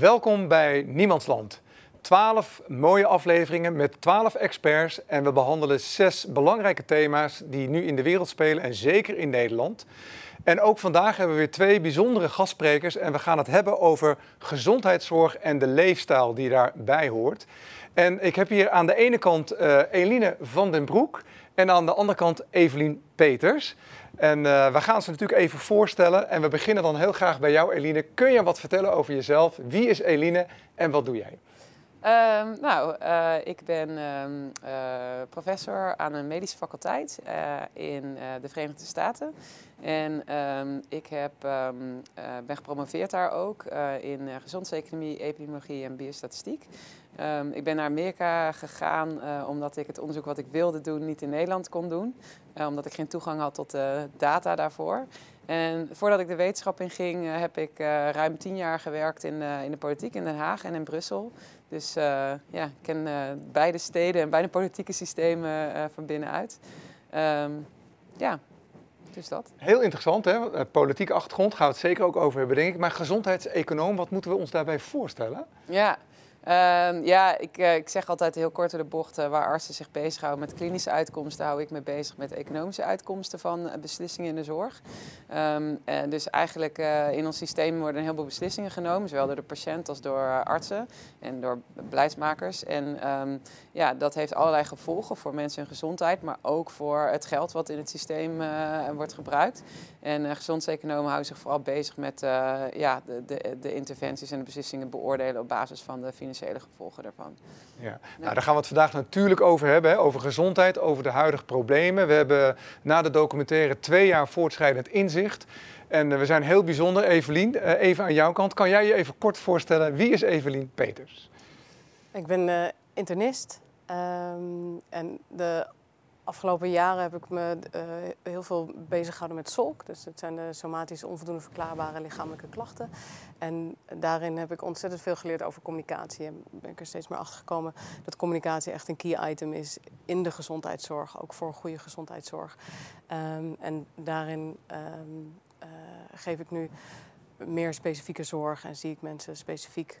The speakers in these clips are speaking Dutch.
Welkom bij Niemandsland. Twaalf mooie afleveringen met twaalf experts en we behandelen zes belangrijke thema's die nu in de wereld spelen en zeker in Nederland. En ook vandaag hebben we weer twee bijzondere gastsprekers en we gaan het hebben over gezondheidszorg en de leefstijl die daarbij hoort. En ik heb hier aan de ene kant uh, Eline van den Broek en aan de andere kant Evelien Peters. En uh, we gaan ze natuurlijk even voorstellen. En we beginnen dan heel graag bij jou, Eline. Kun je wat vertellen over jezelf? Wie is Eline en wat doe jij? Um, nou, uh, ik ben um, uh, professor aan een medische faculteit in de Verenigde Staten. En um, ik heb, ben gepromoveerd daar ook in gezondseconomie, epidemiologie en biostatistiek. Ik ben naar Amerika gegaan omdat ik het onderzoek wat ik wilde doen niet in Nederland kon doen. Omdat ik geen toegang had tot de data daarvoor. En voordat ik de wetenschap in ging, uh, heb ik ruim tien jaar gewerkt in, in de politiek in Den Haag en in Brussel. Dus ja, ik ken beide steden en beide politieke systemen van binnenuit. Um, ja, dus dat. Heel interessant, hè? Politieke achtergrond gaan we het zeker ook over hebben, denk ik. Maar gezondheidseconoom, wat moeten we ons daarbij voorstellen? Ja, Uh, ja, ik, uh, ik, zeg altijd heel kort de bocht, uh, waar artsen zich bezighouden met klinische uitkomsten, hou ik me bezig met economische uitkomsten van eh, beslissingen in de zorg. Um, dus eigenlijk in ons systeem worden een heleboel beslissingen genomen, zowel door de patiënt als door artsen en door beleidsmakers. En um, ja, dat heeft allerlei gevolgen voor mensen hun gezondheid, maar ook voor het geld wat in het systeem wordt gebruikt. En gezondseconomen houden zich vooral bezig met ja, de, de, de interventies en de beslissingen beoordelen op basis van de financiële financiële gevolgen daarvan. Ja. Nou, daar gaan we het vandaag natuurlijk over hebben, hè? over gezondheid, over de huidige problemen. We hebben na de documentaire twee jaar voortschrijdend inzicht. En uh, we zijn heel bijzonder. Evelien, uh, even aan jouw kant. Kan jij je even kort voorstellen, wie is Evelien Peters? Ik ben uh, internist. Um, en de afgelopen jaren heb ik me uh, heel veel bezig gehouden met SOLK. Dus dat zijn de somatische onvoldoende verklaarbare lichamelijke klachten. En daarin heb ik ontzettend veel geleerd over communicatie. En ben ik er steeds meer achter gekomen dat communicatie echt een key item is in de gezondheidszorg. Ook voor goede gezondheidszorg. Um, en daarin um, uh, geef ik nu meer specifieke zorg en zie ik mensen specifiek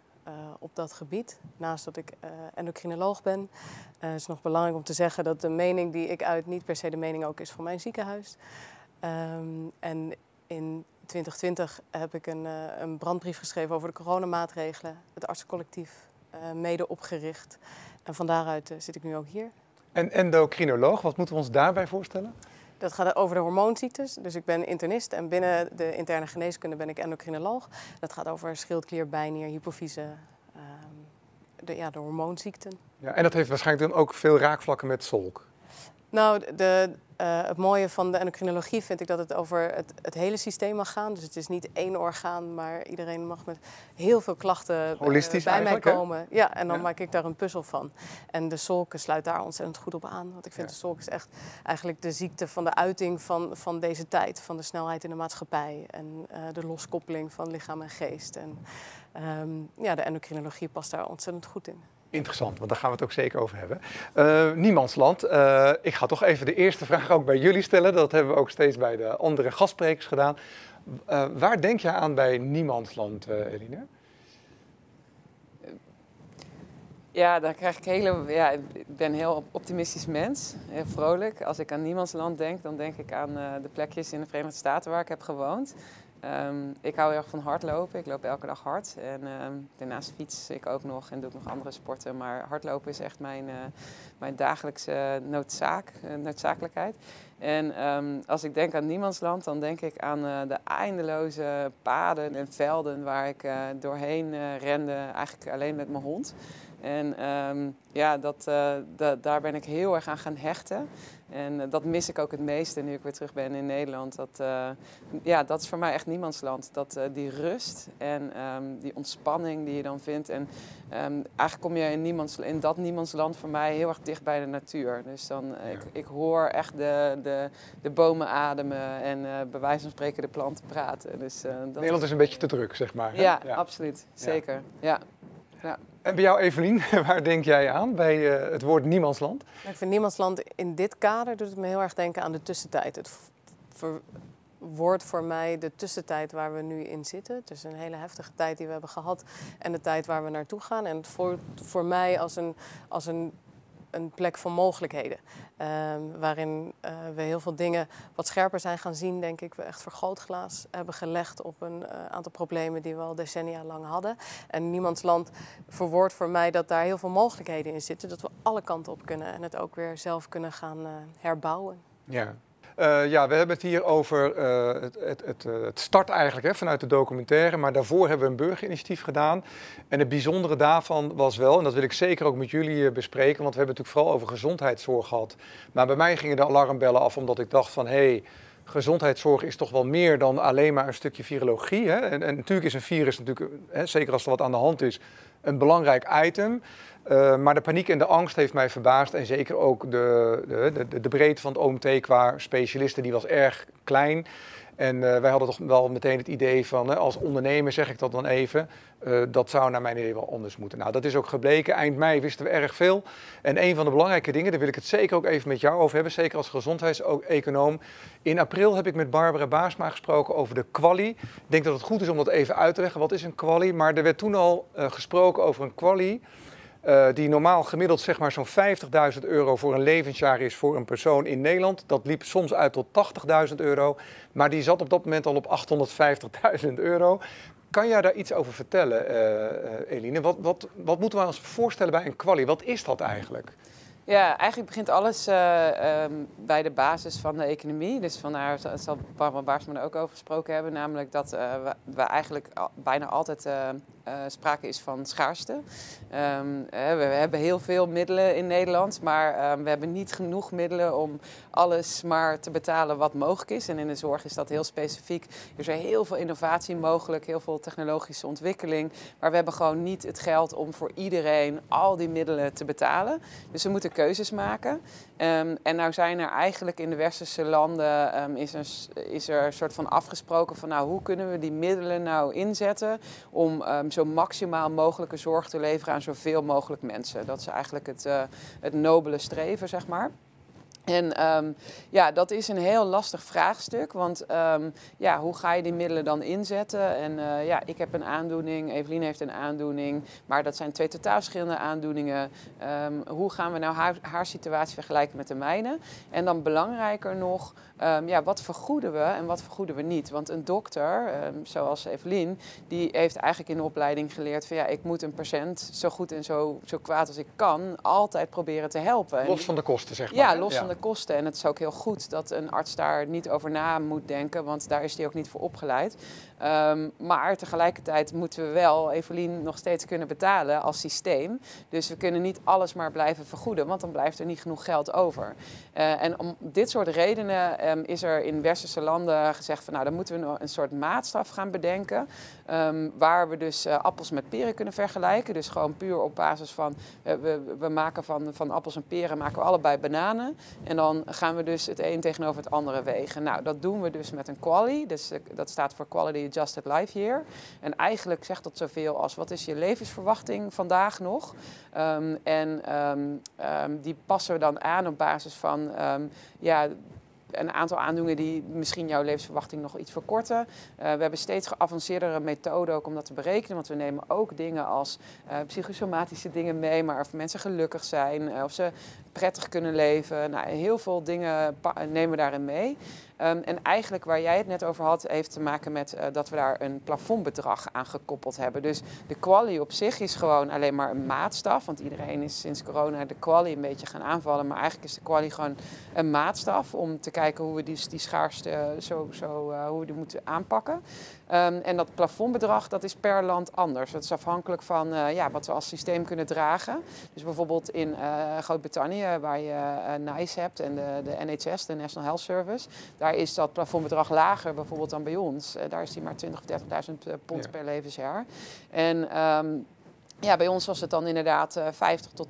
op dat gebied. Naast dat ik uh, endocrinoloog ben, uh, is nog belangrijk om te zeggen dat de mening die ik uit niet per se de mening ook is van mijn ziekenhuis. Um, en in 2020 heb ik een, een, brandbrief geschreven over de coronamaatregelen, het artsencollectief mede opgericht. En van daaruit zit ik nu ook hier. En endocrinoloog, wat moeten we ons daarbij voorstellen? Dat gaat over de hormoonziektes. Dus ik ben internist en binnen de interne geneeskunde ben ik endocrinoloog. Dat gaat over schildklier, bijnier, hypofyse, uh, de, ja, de hormoonziekten. Ja, en dat heeft waarschijnlijk dan ook veel raakvlakken met SOLK? Nou, de, uh, het mooie van de endocrinologie vind ik dat het over het, het, hele systeem mag gaan. Dus het is niet één orgaan, maar iedereen mag met heel veel klachten uh, bij mij komen. Hè? Ja, en dan ja. maak ik daar een puzzel van. En de solk sluit daar ontzettend goed op aan. Want ik vind ja. de solk is echt eigenlijk de ziekte van de uiting van, van deze tijd. Van de snelheid in de maatschappij. En uh, de loskoppeling van lichaam en geest. En um, ja, de endocrinologie past daar ontzettend goed in. Interessant, want daar gaan we het ook zeker over hebben. Uh, niemandsland, uh, ik ga toch even de eerste vraag ook bij jullie stellen. Dat hebben we ook steeds bij de andere gastsprekers gedaan. Uh, waar denk je aan bij niemandsland, Eline? Ja, daar krijg ik hele. Ja, ik ben een heel optimistisch mens, heel vrolijk. Als ik aan niemandsland denk, dan denk ik aan de plekjes in de Verenigde Staten waar ik heb gewoond. Um, ik hou heel erg van hardlopen. Ik loop elke dag hard. En um, daarnaast fiets ik ook nog en doe ik nog andere sporten. Maar hardlopen is echt mijn, uh, mijn dagelijkse noodzaak, uh, noodzakelijkheid. En um, als ik denk aan niemandsland, dan denk ik aan uh, de eindeloze paden en velden waar ik doorheen rende, eigenlijk alleen met mijn hond. En ja, dat, da daar ben ik heel erg aan gaan hechten. En uh, dat mis ik ook het meeste nu ik weer terug ben in Nederland. Dat, uh, ja, dat is voor mij echt niemandsland. Dat, uh, die rust en um, die ontspanning die je dan vindt. En um, eigenlijk kom je in, niemands, in dat niemandsland voor mij heel erg dicht bij de natuur. Dus dan, ik, ik hoor echt de, de, de bomen ademen en bij wijze van spreken de planten praten. Dus, dat Nederland is een beetje te druk, zeg maar. Ja, ja, absoluut. Zeker. ja. ja. En bij jou, Evelien, waar denk jij aan bij uh, het woord niemandsland? Ik vind niemandsland in dit kader doet het me heel erg denken aan de tussentijd. Het wordt voor mij de tussentijd waar we nu in zitten. Dus een hele heftige tijd die we hebben gehad en de tijd waar we naartoe gaan. En het voelt voor mij als een, als een een plek van mogelijkheden. Ehm, waarin uh, we heel veel dingen wat scherper zijn gaan zien, denk ik. We echt vergrootglas hebben gelegd op een uh, aantal problemen die we al decennia lang hadden. En niemands land verwoordt voor mij dat daar heel veel mogelijkheden in zitten. Dat we alle kanten op kunnen en het ook weer zelf kunnen gaan uh, herbouwen. Ja, uh, ja, we hebben het hier over uh, het, het, het, het, start eigenlijk hè, vanuit de documentaire. Maar daarvoor hebben we een burgerinitiatief gedaan. En het bijzondere daarvan was wel, en dat wil ik zeker ook met jullie bespreken, want we hebben het natuurlijk vooral over gezondheidszorg gehad. Maar bij mij gingen de alarmbellen af omdat ik dacht van hé, hey, gezondheidszorg is toch wel meer dan alleen maar een stukje virologie. Hè? En, en natuurlijk is een virus, natuurlijk, hè, zeker als er wat aan de hand is, een belangrijk item. Uh, maar de paniek en de angst heeft mij verbaasd. En zeker ook de, de, de, de breedte van het OMT qua specialisten, die was erg klein. En uh, wij hadden toch wel meteen het idee van, als ondernemer zeg ik dat dan even, uh, dat zou naar mijn idee wel anders moeten. Nou, dat is ook gebleken. Eind mei wisten we erg veel. En een van de belangrijke dingen, daar wil ik het zeker ook even met jou over hebben, zeker als gezondheidseconoom. In april heb ik met Barbara Baasma gesproken over de quali. Ik denk dat het goed is om dat even uit te leggen. Wat is een quali? Maar er werd toen al uh, gesproken over een quali. Uh, die normaal gemiddeld zeg maar zo'n 50.000 euro voor een levensjaar is voor een persoon in Nederland. Dat liep soms uit tot 80.000 euro, maar die zat op dat moment al op 850.000 euro. Kan jij daar iets over vertellen, uh, Eline? Wat, wat, wat moeten we ons voorstellen bij een quali? Wat is dat eigenlijk? Ja, eigenlijk begint alles um, bij de basis van de economie. Dus vandaar zal Barbara Baarsman ook over gesproken hebben. Namelijk dat we, we, eigenlijk bijna altijd sprake is van schaarste. Um, we, we, hebben heel veel middelen in Nederland, maar um, we hebben niet genoeg middelen om alles maar te betalen wat mogelijk is. En in de zorg is dat heel specifiek. Er is heel veel innovatie mogelijk, heel veel technologische ontwikkeling. Maar we hebben gewoon niet het geld om voor iedereen al die middelen te betalen. Dus we moeten keuzes maken. Um, en nou zijn er eigenlijk in de westerse landen is, er, is er een soort van afgesproken van nou hoe kunnen we die middelen nou inzetten om um, zo maximaal mogelijke zorg te leveren aan zoveel mogelijk mensen. Dat is eigenlijk het, uh, het nobele streven, zeg maar. En um, ja, dat is een heel lastig vraagstuk, want um, ja, hoe ga je die middelen dan inzetten? En uh, ja, ik heb een aandoening, Evelien heeft een aandoening, maar dat zijn twee totaal verschillende aandoeningen. Um, hoe gaan we nou haar, haar, situatie vergelijken met de mijne? En dan belangrijker nog, ja, wat vergoeden we en wat vergoeden we niet? Want een dokter, zoals Evelien, die heeft eigenlijk in de opleiding geleerd van ja, ik moet een patiënt zo goed en zo, zo kwaad als ik kan altijd proberen te helpen. Los van de kosten, zeg maar. Ja, los ja. van kosten. En het is ook heel goed dat een arts daar niet over na moet denken, want daar is hij ook niet voor opgeleid. Um, maar tegelijkertijd moeten we wel Evelien nog steeds kunnen betalen als systeem. Dus we kunnen niet alles maar blijven vergoeden, want dan blijft er niet genoeg geld over. Uh, en om dit soort redenen um, is er in westerse landen gezegd van nou dan moeten we een soort maatstaf gaan bedenken. Um, waar we dus uh, appels met peren kunnen vergelijken. Dus gewoon puur op basis van uh, we, we, maken van, van appels en peren maken we allebei bananen. En dan gaan we dus het een tegenover het andere wegen. Nou, dat doen we dus met een quali. Dus dat staat voor Quality Adjusted Life Year. En eigenlijk zegt dat zoveel als wat is je levensverwachting vandaag nog? Um, en um, um, die passen we dan aan op basis van ja, een aantal aandoeningen die misschien jouw levensverwachting nog iets verkorten. Uh, we hebben steeds geavanceerdere methoden ook om dat te berekenen. Want we nemen ook dingen als uh, psychosomatische dingen mee. Maar of mensen gelukkig zijn, of ze prettig kunnen leven. Nou, heel veel dingen nemen we daarin mee. Um, en eigenlijk waar jij het net over had, heeft te maken met uh, dat we daar een plafondbedrag aan gekoppeld hebben. Dus de quali op zich is gewoon alleen maar een maatstaf. Want iedereen is sinds corona de quali een beetje gaan aanvallen. Maar eigenlijk is de quali gewoon een maatstaf om te kijken hoe we die, die schaarste zo, zo uh, hoe we die moeten aanpakken. Um, en dat plafondbedrag dat is per land anders. Dat is afhankelijk van uh, ja, wat we als systeem kunnen dragen. Dus bijvoorbeeld in Groot-Brittannië, waar je NICE hebt en de, de NHS, de National Health Service. Daar is dat plafondbedrag lager bijvoorbeeld dan bij ons. Uh, daar is die maar 20 of 30.000 pond ja. per levensjaar. En um, ja, bij ons was het dan inderdaad uh, 50 tot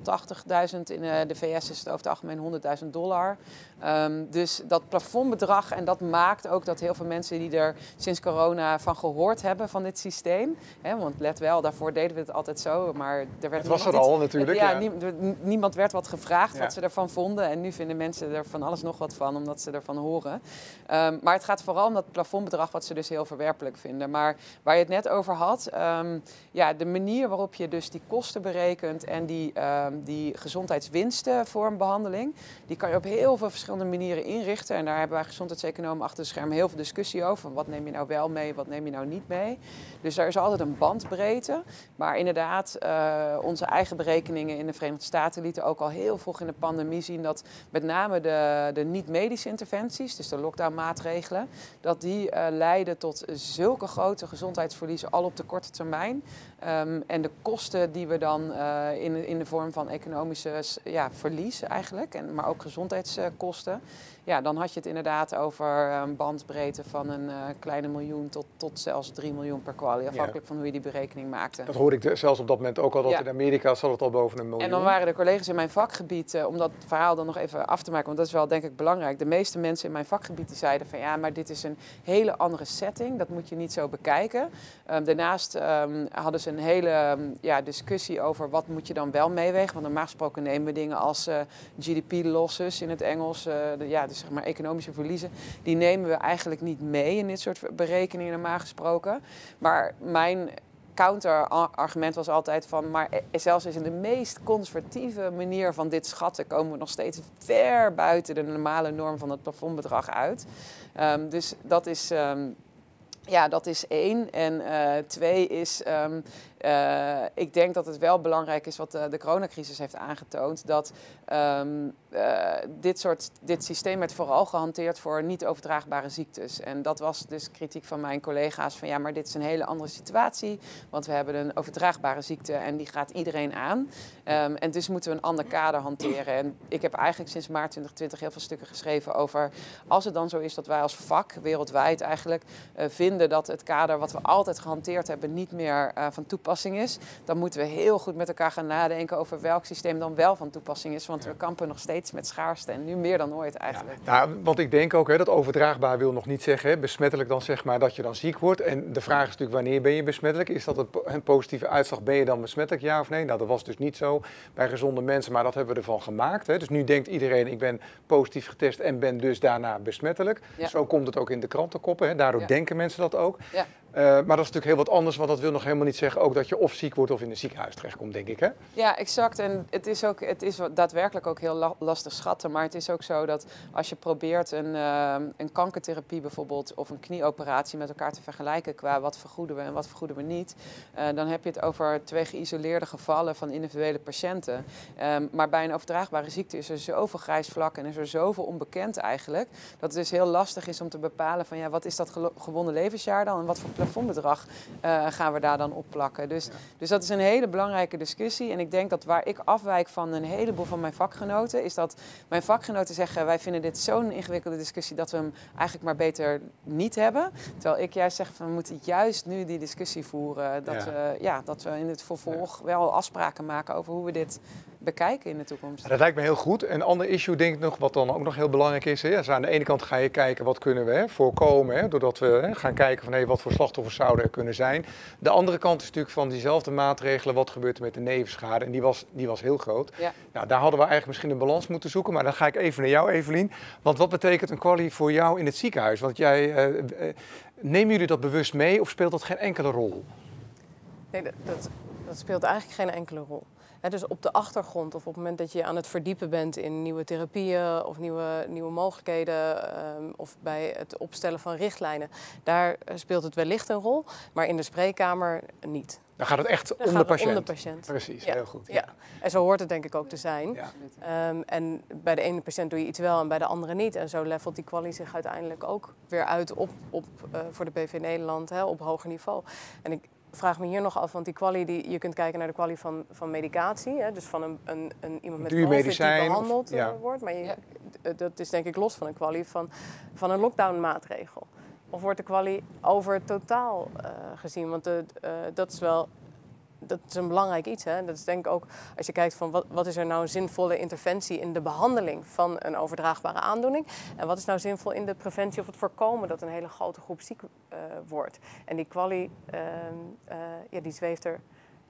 80.000. In uh, de VS is het over het algemeen 100.000 dollar. Um, dus dat plafondbedrag, en dat maakt ook dat heel veel mensen die er sinds corona van gehoord hebben van dit systeem. Hè, want let wel, daarvoor deden we het altijd zo, maar er werd het was er al natuurlijk. Ja, ja. niemand werd wat gevraagd wat ze ervan vonden. En nu vinden mensen er van alles nog wat van, omdat ze ervan horen. Um, maar het gaat vooral om dat plafondbedrag, wat ze dus heel verwerpelijk vinden. Maar waar je het net over had, um, ja, de manier waarop je dus die kosten berekent en die, die gezondheidswinsten voor een behandeling, die kan je op heel veel verschillende manieren inrichten. En daar hebben wij gezondheidseconomen achter de schermen heel veel discussie over. Wat neem je nou wel mee, wat neem je nou niet mee. Dus er is altijd een bandbreedte. Maar inderdaad, uh, onze eigen berekeningen in de Verenigde Staten lieten ook al heel vroeg in de pandemie zien dat met name de, de niet-medische interventies, dus de lockdown-maatregelen, dat die uh, leiden tot zulke grote gezondheidsverliezen al op de korte termijn. Um, en de kosten die we dan uh, in, in de vorm van economische ja, verlies eigenlijk, en, maar ook gezondheidskosten ja, dan had je het inderdaad over een bandbreedte van een uh, kleine miljoen tot, tot zelfs 3 miljoen per kwalie. Afhankelijk van hoe je die berekening maakte. Dat hoorde ik zelfs op dat moment ook al, dat in Amerika zat het al boven een miljoen. En dan waren de collega's in mijn vakgebied, uh, om dat verhaal dan nog even af te maken, want dat is wel denk ik belangrijk. De meeste mensen in mijn vakgebied die zeiden van ja, maar dit is een hele andere setting. Dat moet je niet zo bekijken. Um, daarnaast um, hadden ze een hele um, ja, discussie over wat moet je dan wel meewegen. Want normaal gesproken nemen we dingen als uh, GDP-losses in het Engels. De, ja, dus zeg maar economische verliezen, die nemen we eigenlijk niet mee in dit soort berekeningen normaal gesproken. Maar mijn counterargument was altijd van, maar zelfs in de meest conservatieve manier van dit schatten komen we nog steeds ver buiten de normale norm van het plafondbedrag uit. Um, dus dat is. Um, ja, dat is één. En uh, twee is, um, uh, ik denk dat het wel belangrijk is wat de, de coronacrisis heeft aangetoond, dat um, uh, dit, soort, dit systeem werd vooral gehanteerd voor niet overdraagbare ziektes. En dat was dus kritiek van mijn collega's van ja, maar dit is een hele andere situatie, want we hebben een overdraagbare ziekte en die gaat iedereen aan. Um, en dus moeten we een ander kader hanteren. En ik heb eigenlijk sinds maart 2020 heel veel stukken geschreven over als het dan zo is dat wij als vak wereldwijd eigenlijk vinden dat het kader wat we altijd gehanteerd hebben niet meer van toepassing is, dan moeten we heel goed met elkaar gaan nadenken over welk systeem dan wel van toepassing is. Want we kampen nog steeds met schaarste en nu meer dan ooit eigenlijk. Ja, nou, want ik denk ook hè, dat overdraagbaar wil nog niet zeggen, hè, besmettelijk dan zeg maar dat je dan ziek wordt. En de vraag is natuurlijk wanneer ben je besmettelijk? Is dat een positieve uitslag? Ben je dan besmettelijk, ja of nee? Nou, dat was dus niet zo bij gezonde mensen, maar dat hebben we ervan gemaakt. Hè. Dus nu denkt iedereen, ik ben positief getest en ben dus daarna besmettelijk. Ja. Zo komt het ook in de krantenkoppen. Hè. Daardoor denken mensen dat ook. Uh, maar dat is natuurlijk heel wat anders, want dat wil nog helemaal niet zeggen ook dat je of ziek wordt of in een ziekenhuis terechtkomt, denk ik. Hè? Ja, exact. En het is, ook, het is daadwerkelijk ook heel lastig schatten. Maar het is ook zo dat als je probeert een, uh, een kankertherapie bijvoorbeeld of een knieoperatie met elkaar te vergelijken qua wat vergoeden we en wat vergoeden we niet, uh, dan heb je het over twee geïsoleerde gevallen van individuele patiënten. Um, maar bij een overdraagbare ziekte is er zoveel grijs vlak en is er zoveel onbekend eigenlijk, dat het dus heel lastig is om te bepalen van ja, wat is dat gewonnen levensjaar dan en wat voor plafondbedrag uh, gaan we daar dan op plakken. Dus, ja. dus dat is een hele belangrijke discussie. En ik denk dat waar ik afwijk van een heleboel van mijn vakgenoten, is dat mijn vakgenoten zeggen: wij vinden dit zo'n ingewikkelde discussie dat we hem eigenlijk maar beter niet hebben. Terwijl ik juist zeg: van, we moeten juist nu die discussie voeren. Dat, ja. We, ja, dat we in het vervolg ja. wel afspraken maken over hoe we dit bekijken in de toekomst. Dat lijkt me heel goed. Een ander issue, denk ik nog, wat dan ook nog heel belangrijk is. Hè, is aan de ene kant ga je kijken wat kunnen we hè, voorkomen, hè, doordat we hè, gaan kijken van hey, wat voor slachtoffers zouden er kunnen zijn. De andere kant is natuurlijk van diezelfde maatregelen, wat gebeurt er met de nevenschade? En die was, die was heel groot. Ja. Nou, daar hadden we eigenlijk misschien een balans moeten zoeken, maar dan ga ik even naar jou, Evelien. Want wat betekent een kwalie voor jou in het ziekenhuis? Want jij, uh, uh, nemen jullie dat bewust mee of speelt dat geen enkele rol? Nee, dat, dat, dat speelt eigenlijk geen enkele rol. He, dus op de achtergrond of op het moment dat je aan het verdiepen bent in nieuwe therapieën of nieuwe, nieuwe mogelijkheden um, of bij het opstellen van richtlijnen, daar speelt het wellicht een rol, maar in de spreekkamer niet. Dan gaat het echt om de patiënt. Om de patiënt. Precies, ja. heel goed. Ja. ja. en zo hoort het denk ik ook te zijn. Ja. Um, en bij de ene patiënt doe je iets wel en bij de andere niet. En zo levelt die kwalie zich uiteindelijk ook weer uit op, op, uh, voor de BV Nederland hè, op hoger niveau. En ik, vraag me hier nog af, want die kwalie, die, je kunt kijken naar de kwalie van, van medicatie. Hè, dus van een, een, een iemand met COVID die behandeld of, ja. wordt. Maar je, ja. dat is denk ik los van een kwalie van, van een lockdown maatregel. Of wordt de kwalie over totaal uh, gezien? Want de, uh, dat is wel dat is een belangrijk iets. Hè? Dat is denk ik ook als je kijkt van wat, wat is er nou een zinvolle interventie in de behandeling van een overdraagbare aandoening. En wat is nou zinvol in de preventie of het voorkomen dat een hele grote groep ziek uh, wordt. En die quali, uh, uh, ja, die zweeft er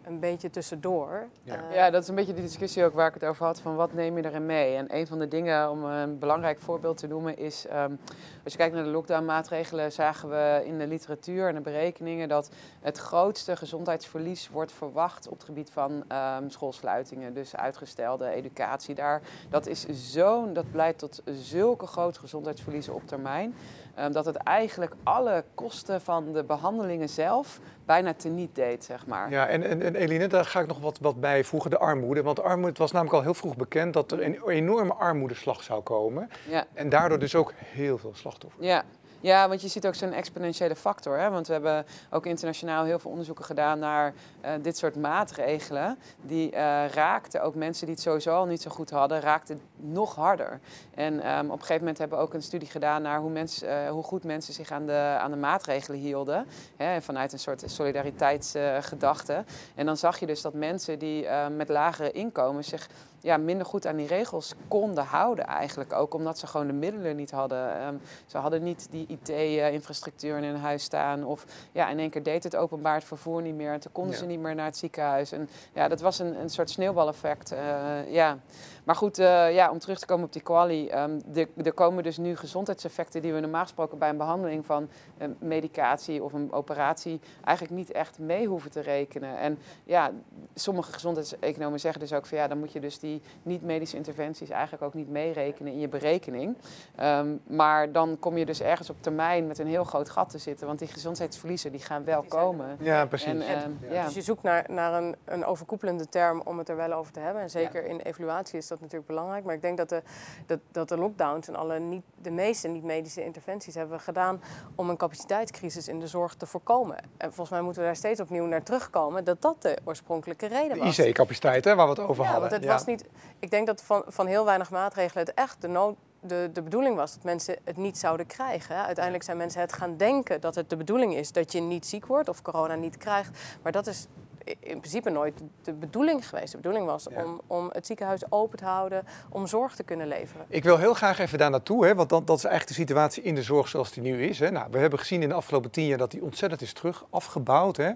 een beetje tussendoor. Ja. Uh, ja. dat is een beetje de discussie ook waar ik het over had van wat neem je erin mee. En een van de dingen om een belangrijk voorbeeld te noemen is, um, als je kijkt naar de lockdown-maatregelen, zagen we in de literatuur en de berekeningen dat het grootste gezondheidsverlies wordt verwacht op het gebied van um, schoolsluitingen. Dus uitgestelde educatie daar. Dat is zo'n, dat leidt tot zulke grote gezondheidsverliezen op termijn. Um, dat het eigenlijk alle kosten van de behandelingen zelf bijna teniet deed, zeg maar. Ja, en, en, en Eline, daar ga ik nog wat, wat bij voegen, de armoede. Want armoede, het was namelijk al heel vroeg bekend dat er een enorme armoedeslag zou komen. Ja. En daardoor dus ook heel veel slachtoffers. Ja, ja, want je ziet ook zo'n exponentiële factor. Hè? Want we hebben ook internationaal heel veel onderzoeken gedaan naar uh, dit soort maatregelen. Die uh, raakten ook mensen die het sowieso al niet zo goed hadden, raakten nog harder. En um, op een gegeven moment hebben we ook een studie gedaan naar hoe, uh, hoe goed mensen zich aan de, aan de maatregelen hielden. Hè? Vanuit een soort solidariteitsgedachte. en dan zag je dus dat mensen die met lagere inkomens zich ja, minder goed aan die regels konden houden eigenlijk ook. Omdat ze gewoon de middelen niet hadden. Um, ze hadden niet die IT-infrastructuur in hun huis staan. Of ja, in één keer deed het openbaar het vervoer niet meer. En toen konden ja. ze niet meer naar het ziekenhuis. En ja, dat was een, een soort sneeuwbaleffect. Uh, ja. Maar goed, uh, ja, om terug te komen op die quali. Um, er komen dus nu gezondheidseffecten die we normaal gesproken bij een behandeling van een medicatie of een operatie eigenlijk niet echt mee hoeven te rekenen. En ja, sommige gezondheidseconomen zeggen dus ook van ja, dan moet je dus die niet-medische interventies eigenlijk ook niet meerekenen in je berekening. Um, maar dan kom je dus ergens op termijn met een heel groot gat te zitten, want die gezondheidsverliezen die gaan wel komen. Ja, precies. En, en, ja. Ja. Dus je zoekt naar, naar een, een overkoepelende term om het er wel over te hebben. En zeker in evaluatie is dat natuurlijk belangrijk. Maar ik denk dat de, dat, dat de lockdowns en alle niet, de meeste niet-medische interventies hebben we gedaan om een capaciteitscrisis in de zorg te voorkomen. En volgens mij moeten we daar steeds opnieuw naar terugkomen dat dat de oorspronkelijke reden was. De IC-capaciteit, waar we het over ja, hadden. Want het was niet, ik denk dat van, van heel weinig maatregelen het echt de nood de, de bedoeling was dat mensen het niet zouden krijgen. Uiteindelijk zijn mensen het gaan denken dat het de bedoeling is dat je niet ziek wordt of corona niet krijgt. Maar dat is in principe nooit de bedoeling geweest. De bedoeling was ja. om, om het ziekenhuis open te houden, om zorg te kunnen leveren. Ik wil heel graag even daar naartoe, hè, want dat, dat is eigenlijk de situatie in de zorg zoals die nu is. Hè. Nou, we hebben gezien in de afgelopen tien jaar dat die ontzettend is terug afgebouwd. Hè.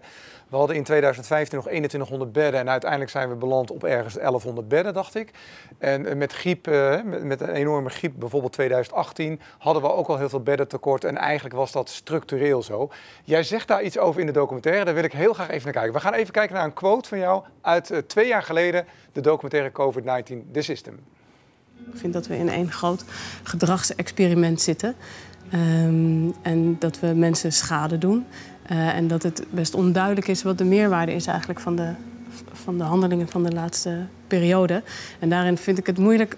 We hadden in 2015 nog 2100 bedden en uiteindelijk zijn we beland op ergens 1100 bedden, dacht ik. En met griep, uh, met, met, een enorme griep, bijvoorbeeld 2018, hadden we ook al heel veel bedden tekort. En eigenlijk was dat structureel zo. Jij zegt daar iets over in de documentaire, daar wil ik heel graag even naar kijken. We gaan even kijken naar een quote van jou uit uh, twee jaar geleden, de documentaire COVID-19, The System. Ik vind dat we in één groot gedragsexperiment zitten. Um, en dat we mensen schade doen. Uh, en dat het best onduidelijk is wat de meerwaarde is eigenlijk van de, van de handelingen van de laatste periode. En daarin vind ik het moeilijk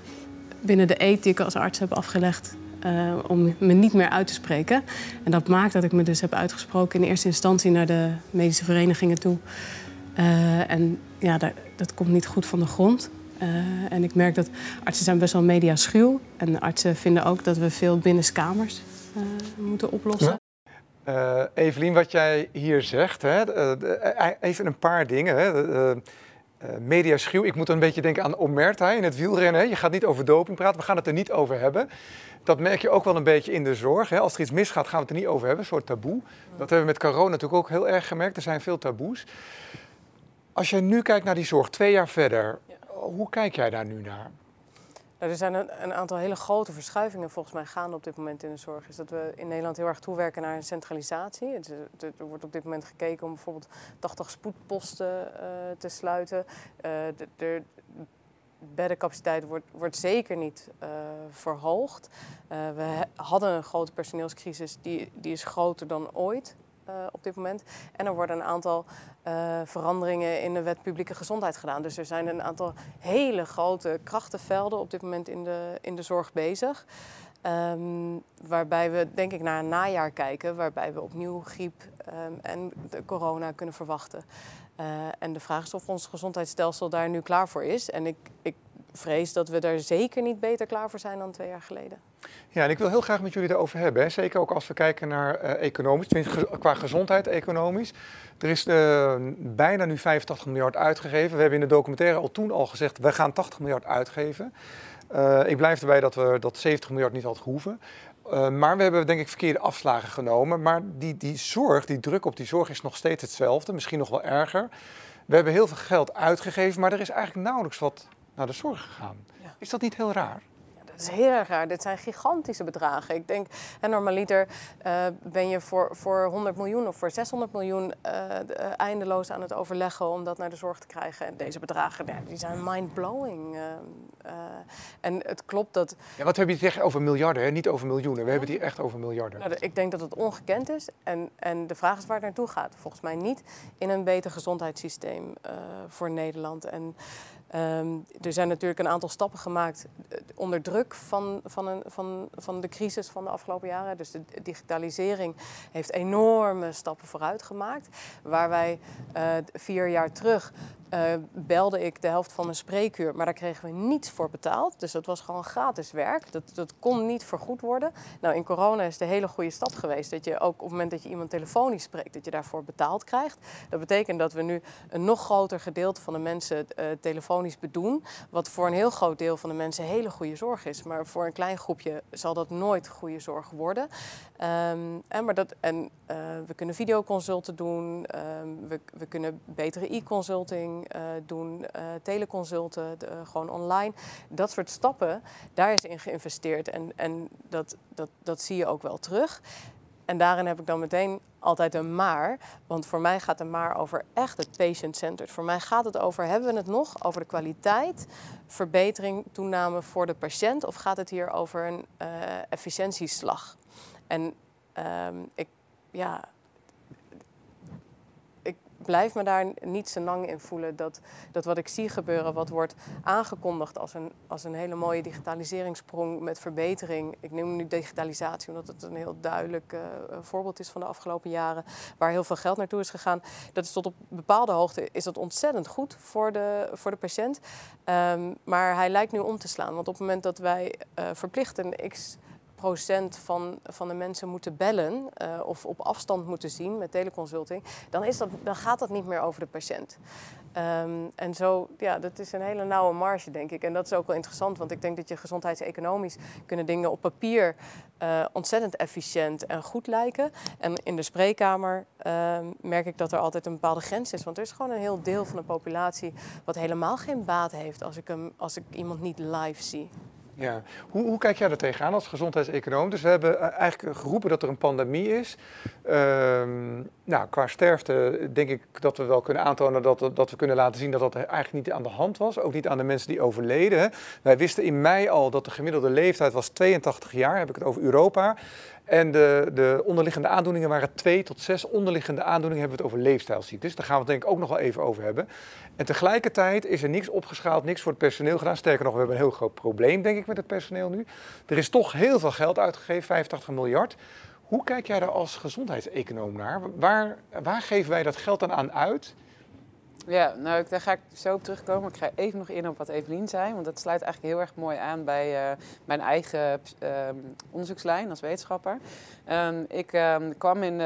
binnen de ethiek die ik als arts heb afgelegd uh, om me niet meer uit te spreken. En dat maakt dat ik me dus heb uitgesproken in eerste instantie naar de medische verenigingen toe. Uh, en ja, dat, dat komt niet goed van de grond. Uh, en ik merk dat artsen zijn best wel mediaschuw. En artsen vinden ook dat we veel binnenskamers uh, moeten oplossen. Evelien, wat jij hier zegt, hè, even een paar dingen. Hè. mediaschuw, ik moet een beetje denken aan Omerta in het wielrennen. Je gaat niet over doping praten, we gaan het er niet over hebben. Dat merk je ook wel een beetje in de zorg. Hè. Als er iets misgaat, gaan we het er niet over hebben, een soort taboe. Dat hebben we met corona natuurlijk ook heel erg gemerkt. Er zijn veel taboes. Als je nu kijkt naar die zorg, twee jaar verder, ja. hoe kijk jij daar nu naar? Nou, er zijn een, een, aantal hele grote verschuivingen volgens mij gaande op dit moment in de zorg. Is dat we in Nederland heel erg toewerken naar een centralisatie. Het, het, er wordt op dit moment gekeken om bijvoorbeeld 80 spoedposten uh, te sluiten. Uh, de, de, beddencapaciteit wordt, wordt zeker niet uh, verhoogd. we hadden een grote personeelscrisis, die, die is groter dan ooit. Uh, op dit moment. En er worden een aantal uh, veranderingen in de wet publieke gezondheid gedaan. Dus er zijn een aantal hele grote krachtenvelden op dit moment in de, in de zorg bezig. Um, waarbij we denk ik naar een najaar kijken, waarbij we opnieuw griep um, en de corona kunnen verwachten. Uh, en de vraag is of ons gezondheidsstelsel daar nu klaar voor is. En ik, ik vrees dat we daar zeker niet beter klaar voor zijn dan twee jaar geleden. Ja, en ik wil heel graag met jullie daarover hebben. Hè. Zeker ook als we kijken naar uh, economisch, qua gezondheid economisch. Er is uh, bijna nu 85 miljard uitgegeven. We hebben in de documentaire al toen al gezegd, we gaan 80 miljard uitgeven. Uh, ik blijf erbij dat we dat 70 miljard niet had gehoeven. Uh, maar we hebben denk ik verkeerde afslagen genomen. Maar die, die zorg, die druk op die zorg is nog steeds hetzelfde, misschien nog wel erger. We hebben heel veel geld uitgegeven, maar er is eigenlijk nauwelijks wat naar de zorg gegaan. Ja. Is dat niet heel raar? Dat is heel erg raar. Dit zijn gigantische bedragen. Ik denk, en normaliter uh, ben je voor, voor 100 miljoen of voor 600 miljoen uh, eindeloos aan het overleggen om dat naar de zorg te krijgen. En deze bedragen, ja, die zijn mind-blowing. Uh, en het klopt dat... Ja, wat heb je het over miljarden, hè? niet over miljoenen. We hebben het hier echt over miljarden. Nou, ik denk dat het ongekend is. En, en de vraag is waar het naartoe gaat. Volgens mij niet in een beter gezondheidssysteem voor Nederland. En Um, er zijn natuurlijk een aantal stappen gemaakt eh, onder druk van, van, een, van, van de crisis van de afgelopen jaren. Dus de digitalisering heeft enorme stappen vooruit gemaakt. Waar wij uh, vier jaar terug uh, belde ik de helft van mijn spreekuur, maar daar kregen we niets voor betaald. Dus dat was gewoon gratis werk. Dat, dat kon niet vergoed worden. Nou, in corona is de hele goede stap geweest dat je ook op het moment dat je iemand telefonisch spreekt, dat je daarvoor betaald krijgt. Dat betekent dat we nu een nog groter gedeelte van de mensen uh, telefonisch bedoen. Wat voor een heel groot deel van de mensen hele goede zorg is. Maar voor een klein groepje zal dat nooit goede zorg worden. Um, en maar dat, en uh, we kunnen videoconsulten doen, um, we, we kunnen betere e-consulting uh, doen, uh, teleconsulten, de, gewoon online. Dat soort stappen, daar is in geïnvesteerd en, en dat, dat, dat zie je ook wel terug. En daarin heb ik dan meteen altijd een maar. Want voor mij gaat een maar over echt het patient-centered. Voor mij gaat het over, hebben we het nog over de kwaliteit, verbetering, toename voor de patiënt? Of gaat het hier over een efficiëntieslag? En um, ik, ja, blijf me daar niet zo lang in voelen dat, dat wat ik zie gebeuren, wat wordt aangekondigd als een, als een hele mooie digitaliseringssprong met verbetering. Ik noem nu digitalisatie omdat het een heel duidelijk uh, voorbeeld is van de afgelopen jaren, waar heel veel geld naartoe is gegaan. Dat is tot op bepaalde hoogte is dat ontzettend goed voor de, voor de patiënt. Um, maar hij lijkt nu om te slaan. Want op het moment dat wij uh, x procent van, van de mensen moeten bellen uh, of op afstand moeten zien met teleconsulting, dan, is dat, dan gaat dat niet meer over de patiënt. Um, en zo, ja, dat is een hele nauwe marge, denk ik. En dat is ook wel interessant, want ik denk dat je gezondheidseconomisch kunnen dingen op papier uh, ontzettend efficiënt en goed lijken. En in de spreekkamer uh, merk ik dat er altijd een bepaalde grens is. Want er is gewoon een heel deel van de populatie wat helemaal geen baat heeft als ik, hem, als ik iemand niet live zie. Ja, hoe, hoe kijk jij er tegenaan als gezondheidseconoom? Dus we hebben eh, eigenlijk geroepen dat er een pandemie is. Ehm, nou, qua sterfte denk ik dat we wel kunnen aantonen dat, dat we kunnen laten zien dat dat eigenlijk niet aan de hand was. Ook niet aan de mensen die overleden. Wij wisten in mei al dat de gemiddelde leeftijd was 82 jaar, heb ik het over Europa. En de, de, onderliggende aandoeningen waren twee tot zes onderliggende aandoeningen. Hebben we het over leefstijlziektes. Daar gaan we het denk ik ook nog wel even over hebben. En tegelijkertijd is er niks opgeschaald, niks voor het personeel gedaan. Sterker nog, we hebben een heel groot probleem, denk ik, met het personeel nu. Er is toch heel veel geld uitgegeven, 85 miljard. Hoe kijk jij daar als gezondheidseconoom naar? Waar, waar geven wij dat geld dan aan uit? Ja, nou, daar ga ik zo op terugkomen. Ik ga even nog in op wat Evelien zei, want dat sluit eigenlijk heel erg mooi aan bij uh, mijn eigen uh, onderzoekslijn als wetenschapper. Um, ik um, kwam in,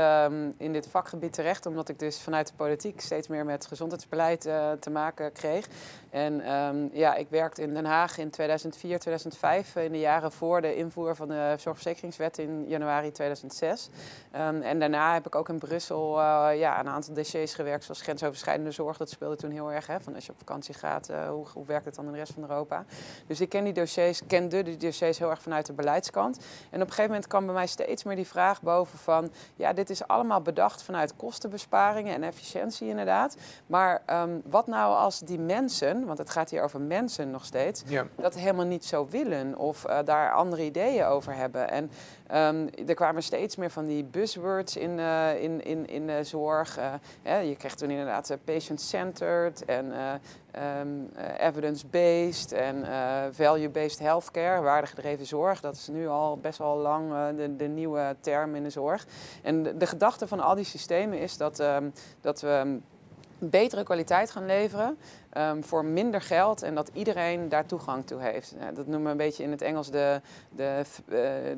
in dit vakgebied terecht omdat ik dus vanuit de politiek steeds meer met gezondheidsbeleid uh, te maken kreeg. En ja, ik werkte in Den Haag in 2004, 2005, in de jaren voor de invoer van de zorgverzekeringswet in januari 2006. en daarna heb ik ook in Brussel ja, een aantal dossiers gewerkt, zoals grensoverschrijdende zorg. Dat speelde toen heel erg, hè, van als je op vakantie gaat, uh, hoe, hoe werkt het dan in de rest van Europa? Dus ik ken die dossiers, kende die dossiers heel erg vanuit de beleidskant. En op een gegeven moment kwam bij mij steeds meer die vraag boven van, ja, dit is allemaal bedacht vanuit kostenbesparingen en efficiëntie inderdaad. Maar um, wat nou als die mensen, want het gaat hier over mensen nog steeds, ja. dat helemaal niet zo willen of uh, daar andere ideeën over hebben. En um, er kwamen steeds meer van die buzzwords in, uh, in, in, in de zorg. Uh, je krijgt toen inderdaad patient-centered en um, evidence-based en value-based healthcare, waardegedreven zorg. Dat is nu al best wel lang de, de nieuwe term in de zorg. En de, de gedachte van al die systemen is dat, um, dat we betere kwaliteit gaan leveren. Ehm, voor minder geld en dat iedereen daar toegang toe heeft. dat noemen we een beetje in het Engels de, de,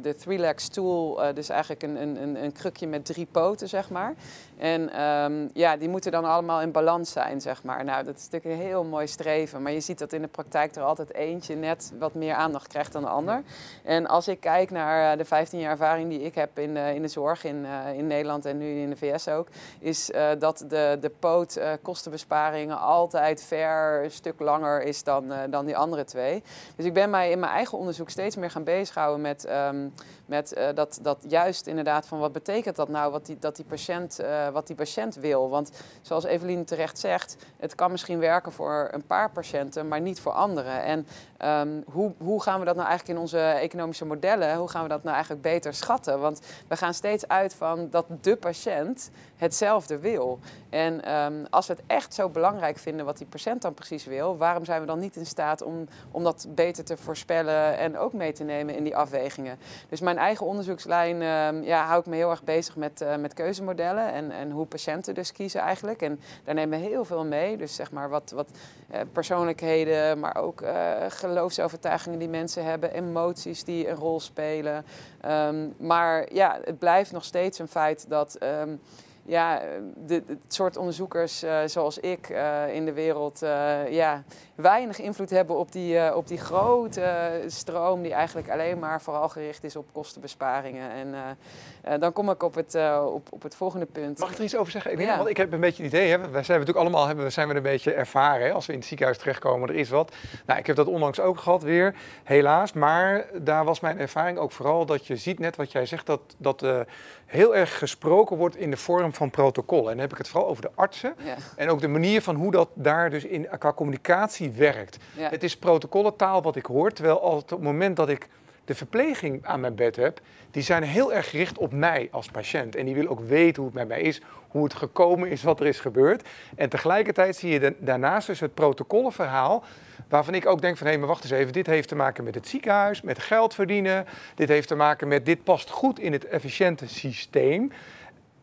de three-leg stool, dus eigenlijk een, een, een krukje met drie poten, zeg maar. En ehm, ja, die moeten dan allemaal in balans zijn, zeg maar. Nou, dat is natuurlijk een heel mooi streven. Maar je ziet dat in de praktijk er altijd eentje net wat meer aandacht krijgt dan de ander. En als ik kijk naar eh, de 15 jaar ervaring die ik heb in, in de zorg in, in Nederland en nu in de VS ook, is dat de, de poot kostenbesparingen altijd ver een stuk langer is dan, dan die andere twee. Dus ik ben mij in mijn eigen onderzoek steeds meer gaan bezighouden met, um, met dat, dat juist inderdaad van wat betekent dat nou, wat die, dat die patiënt wat die patiënt wil. Want zoals Evelien terecht zegt, het kan misschien werken voor een paar patiënten, maar niet voor anderen. En ehm, hoe, hoe gaan we dat nou eigenlijk in onze economische modellen, hoe gaan we dat nou eigenlijk beter schatten? Want we gaan steeds uit van dat de patiënt hetzelfde wil. En ehm, als we het echt zo belangrijk vinden wat die patiënt dan precies wil, waarom zijn we dan niet in staat om, om dat beter te voorspellen en ook mee te nemen in die afwegingen? Dus eigen onderzoekslijn um, ja, hou ik me heel erg bezig met, uh, met keuzemodellen en, en hoe patiënten dus kiezen eigenlijk. En daar nemen we heel veel mee. Dus zeg maar wat, wat uh, persoonlijkheden, maar ook uh, geloofsovertuigingen die mensen hebben, emoties die een rol spelen. Um, maar ja, het blijft nog steeds een feit dat ja, de, het soort onderzoekers zoals ik in de wereld ja, weinig invloed hebben op die, op die grote stroom die eigenlijk alleen maar vooral gericht is op kostenbesparingen. En dan kom ik op het, op, op het volgende punt. Mag ik er iets over zeggen? Ik, ja. want ik heb een beetje een idee. Hè? Wij zijn natuurlijk allemaal hebben, zijn we een beetje ervaren. Hè? Als we in het ziekenhuis terechtkomen, er is wat. Nou, ik heb dat onlangs ook gehad weer, helaas. Maar daar was mijn ervaring ook vooral dat je ziet net wat jij zegt, dat, dat heel erg gesproken wordt in de vorm van protocollen. En dan heb ik het vooral over de artsen. Ja. En ook de manier van hoe dat daar dus in, qua communicatie werkt. Ja. Het is protocollentaal wat ik hoor. Terwijl op het moment dat ik de verpleging aan mijn bed heb, die zijn heel erg gericht op mij als patiënt. En die willen ook weten hoe het met mij is, hoe het gekomen is, wat er is gebeurd. En tegelijkertijd zie je daarnaast dus het protocollenverhaal, waarvan ik ook denk van hé, maar wacht eens even, dit heeft te maken met het ziekenhuis, met geld verdienen. Dit heeft te maken met dit past goed in het efficiënte systeem.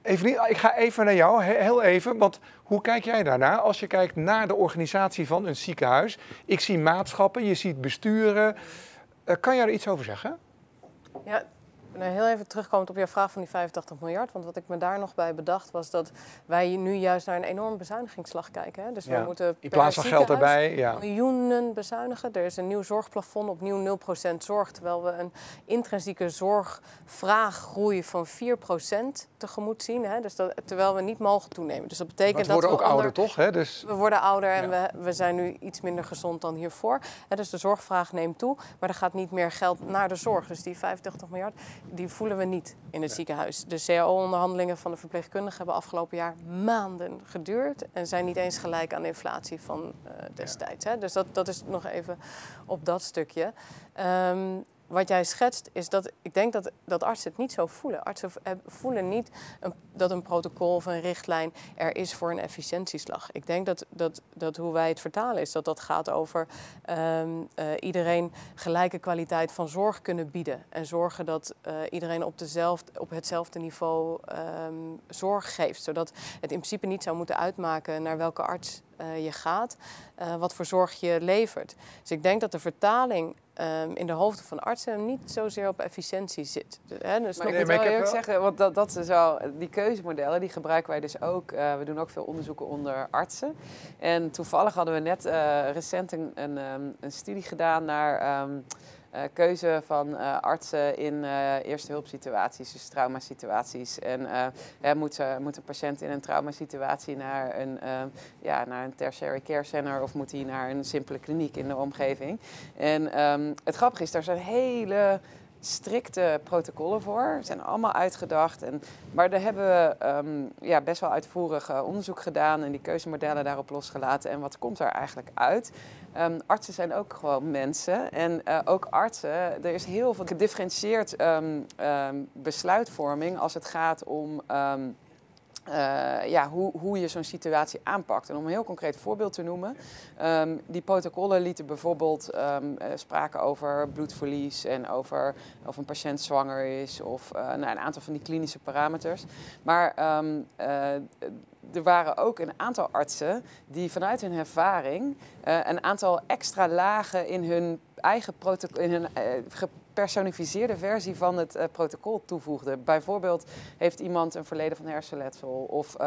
Evelien, ik ga even naar jou, heel even. Want hoe kijk jij daarnaar als je kijkt naar de organisatie van een ziekenhuis? Ik zie maatschappen, je ziet besturen. Uh, kan jij er iets over zeggen? Ja, nou, heel even terugkomend op jouw vraag van die 85 miljard. Want wat ik me daar nog bij bedacht was dat wij nu juist naar een enorme bezuinigingsslag kijken. Hè. Dus we moeten in plaats van geld erbij ja. miljoenen bezuinigen. Er is een nieuw zorgplafond, opnieuw 0% zorg. Terwijl we een intrinsieke zorgvraaggroei van 4% tegemoet zien. Hè. Dus dat, terwijl we niet mogen toenemen. Dus dat betekent we worden ook ouder, toch? Hè? Dus... We worden ouder en we, we zijn nu iets minder gezond dan hiervoor. Hè, dus de zorgvraag neemt toe. Maar er gaat niet meer geld naar de zorg. Dus die 85 miljard die voelen we niet in het ziekenhuis. De CAO-onderhandelingen van de verpleegkundigen hebben afgelopen jaar maanden geduurd en zijn niet eens gelijk aan de inflatie van uh, destijds. Hè? Dus dat, dat is nog even op dat stukje. Um, wat jij schetst, is dat ik denk dat, dat artsen het niet zo voelen. Artsen voelen niet een, dat een protocol of een richtlijn er is voor een efficiëntieslag. Ik denk dat, dat, dat hoe wij het vertalen is dat dat gaat over um, uh, iedereen gelijke kwaliteit van zorg kunnen bieden. En zorgen dat uh, iedereen op, dezelfde, op hetzelfde niveau um, zorg geeft. Zodat het in principe niet zou moeten uitmaken naar welke arts je gaat, wat voor zorg je levert. Dus ik denk dat de vertaling um, in de hoofden van artsen niet zozeer op efficiëntie zit. Hè? Dus maar ik moet wel zeggen, want dat, dat is wel, die keuzemodellen die gebruiken wij dus ook. Uh, we doen ook veel onderzoeken onder artsen. En toevallig hadden we net uh, recent een, een, um, een, studie gedaan naar... Um, uh, keuze van uh, artsen in uh, eerste hulpsituaties, dus traumasituaties. En moet, moet, een patiënt in een traumasituatie naar een, ja, naar een tertiary care center of moet hij naar een simpele kliniek in de omgeving? En um, het grappige is, daar zijn hele strikte protocollen voor. Ze zijn allemaal uitgedacht. En, maar daar hebben we um, ja, best wel uitvoerig onderzoek gedaan en die keuzemodellen daarop losgelaten. En wat komt er eigenlijk uit? Um, artsen zijn ook gewoon mensen. En uh, ook artsen, er is heel veel gedifferentieerd um, besluitvorming als het gaat om. Uh, ja, hoe, hoe je zo'n situatie aanpakt. En om een heel concreet voorbeeld te noemen. Die protocollen lieten bijvoorbeeld uh, spraken over bloedverlies en over of een patiënt zwanger is of nou, een aantal van die klinische parameters. Maar er waren ook een aantal artsen die vanuit hun ervaring uh, een aantal extra lagen in hun eigen in hun uh, gepersonificeerde versie van het uh, protocol toevoegde. Bijvoorbeeld heeft iemand een verleden van hersenletsel of uh,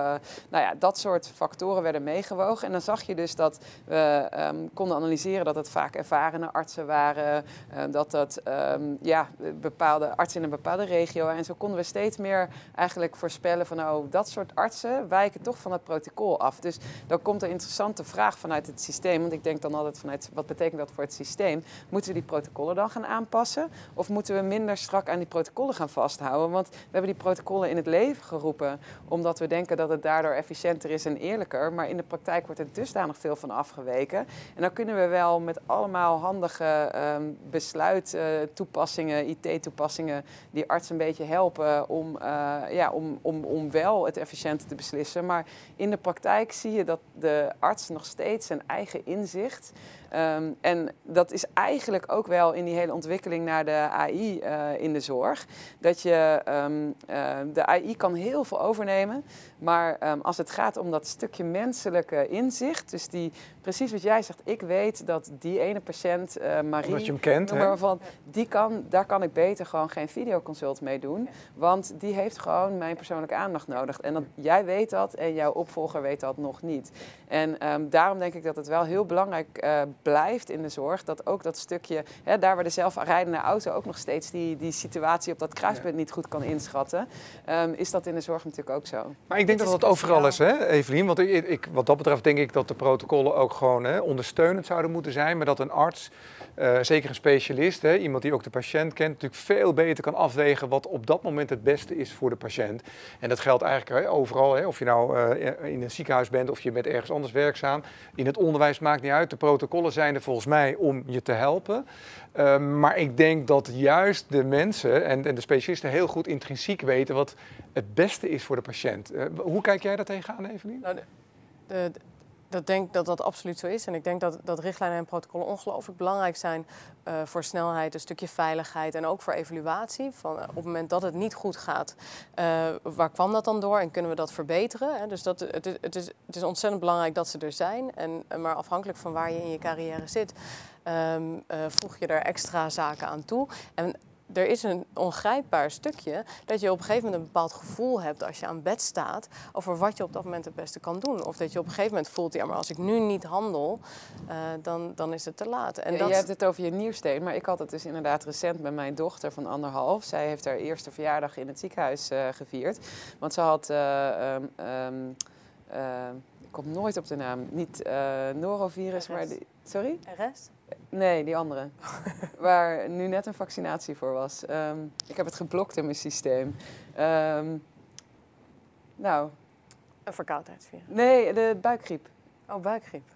nou ja, dat soort factoren werden meegewogen. En dan zag je dus dat we um, konden analyseren dat het vaak ervarene artsen waren, uh, dat dat um, ja, bepaalde artsen in een bepaalde regio. En zo konden we steeds meer eigenlijk voorspellen van nou, dat soort artsen wijken toch van het protocol af. Dus dan komt een interessante vraag vanuit het systeem. Want ik denk dan altijd vanuit wat betekent dat voor het systeem? Moeten we die protocollen dan gaan aanpassen? Of moeten we minder strak aan die protocollen gaan vasthouden? Want we hebben die protocollen in het leven geroepen omdat we denken dat het daardoor efficiënter is en eerlijker. Maar in de praktijk wordt er dusdanig veel van afgeweken. En dan kunnen we wel met allemaal handige um, besluittoepassingen, IT-toepassingen, die arts een beetje helpen om, uh, ja, om, om, om wel het efficiënter te beslissen. Maar in de praktijk zie je dat de arts nog steeds zijn eigen inzicht Um, en dat is eigenlijk ook wel in die hele ontwikkeling naar de AI eh, in de zorg. Dat je um, uh, de AI kan heel veel overnemen. Maar um, als het gaat om dat stukje menselijke inzicht, dus die precies wat jij zegt, ik weet dat die ene patiënt, uh, Marie, Omdat je hem kent, hè? Van, die kan, daar kan ik beter gewoon geen videoconsult mee doen. Want die heeft gewoon mijn persoonlijke aandacht nodig. En dat, jij weet dat en jouw opvolger weet dat nog niet. En um, daarom denk ik dat het wel heel belangrijk uh, blijft in de zorg. Dat ook dat stukje, hè, daar waar de zelfrijdende auto ook nog steeds die, die situatie op dat kruispunt ja. niet goed kan inschatten, um, is dat in de zorg natuurlijk ook zo. Maar ik denk dat dat overal is, hè, Evelien? Want ik, ik, wat dat betreft denk ik dat de protocollen ook gewoon hè, ondersteunend zouden moeten zijn. Maar dat een arts, uh, zeker een specialist, hè, iemand die ook de patiënt kent, natuurlijk veel beter kan afwegen wat op dat moment het beste is voor de patiënt. En dat geldt eigenlijk hè, overal, hè, of je nou uh, in een ziekenhuis bent of je bent ergens anders werkzaam. In het onderwijs maakt niet uit. De protocollen zijn er volgens mij om je te helpen. Uh, maar ik denk dat juist de mensen en, en, de specialisten heel goed intrinsiek weten wat het beste is voor de patiënt. Uh, hoe kijk jij daar tegenaan, Evelien? Nou, de, dat denk dat dat absoluut zo is. En ik denk dat, dat richtlijnen en protocollen ongelooflijk belangrijk zijn uh, voor snelheid, een stukje veiligheid en ook voor evaluatie. Van, uh, op het moment dat het niet goed gaat, waar kwam dat dan door en kunnen we dat verbeteren? Hè? Dus dat, het, is, het is ontzettend belangrijk dat ze er zijn. En, maar afhankelijk van waar je in je carrière zit, um, voeg je er extra zaken aan toe. En er is een ongrijpbaar stukje dat je op een gegeven moment een bepaald gevoel hebt als je aan bed staat over wat je op dat moment het beste kan doen. Of dat je op een gegeven moment voelt, ja, maar als ik nu niet handel, uh, dan, dan is het te laat. En dat... Je hebt het over je niersteen, maar ik had het dus inderdaad recent met mijn dochter van anderhalf. Zij heeft haar eerste verjaardag in het ziekenhuis uh, gevierd. Want ze had. Uh, um, um, ik kom nooit op de naam. Niet norovirus, maar. Die, sorry? RS? Nee, die andere. Waar nu net een vaccinatie voor was. Um, ik heb het geblokt in mijn systeem. Um, nou. Een verkoudheidsvirus? Nee, de buikgriep. Oh, buikgriep.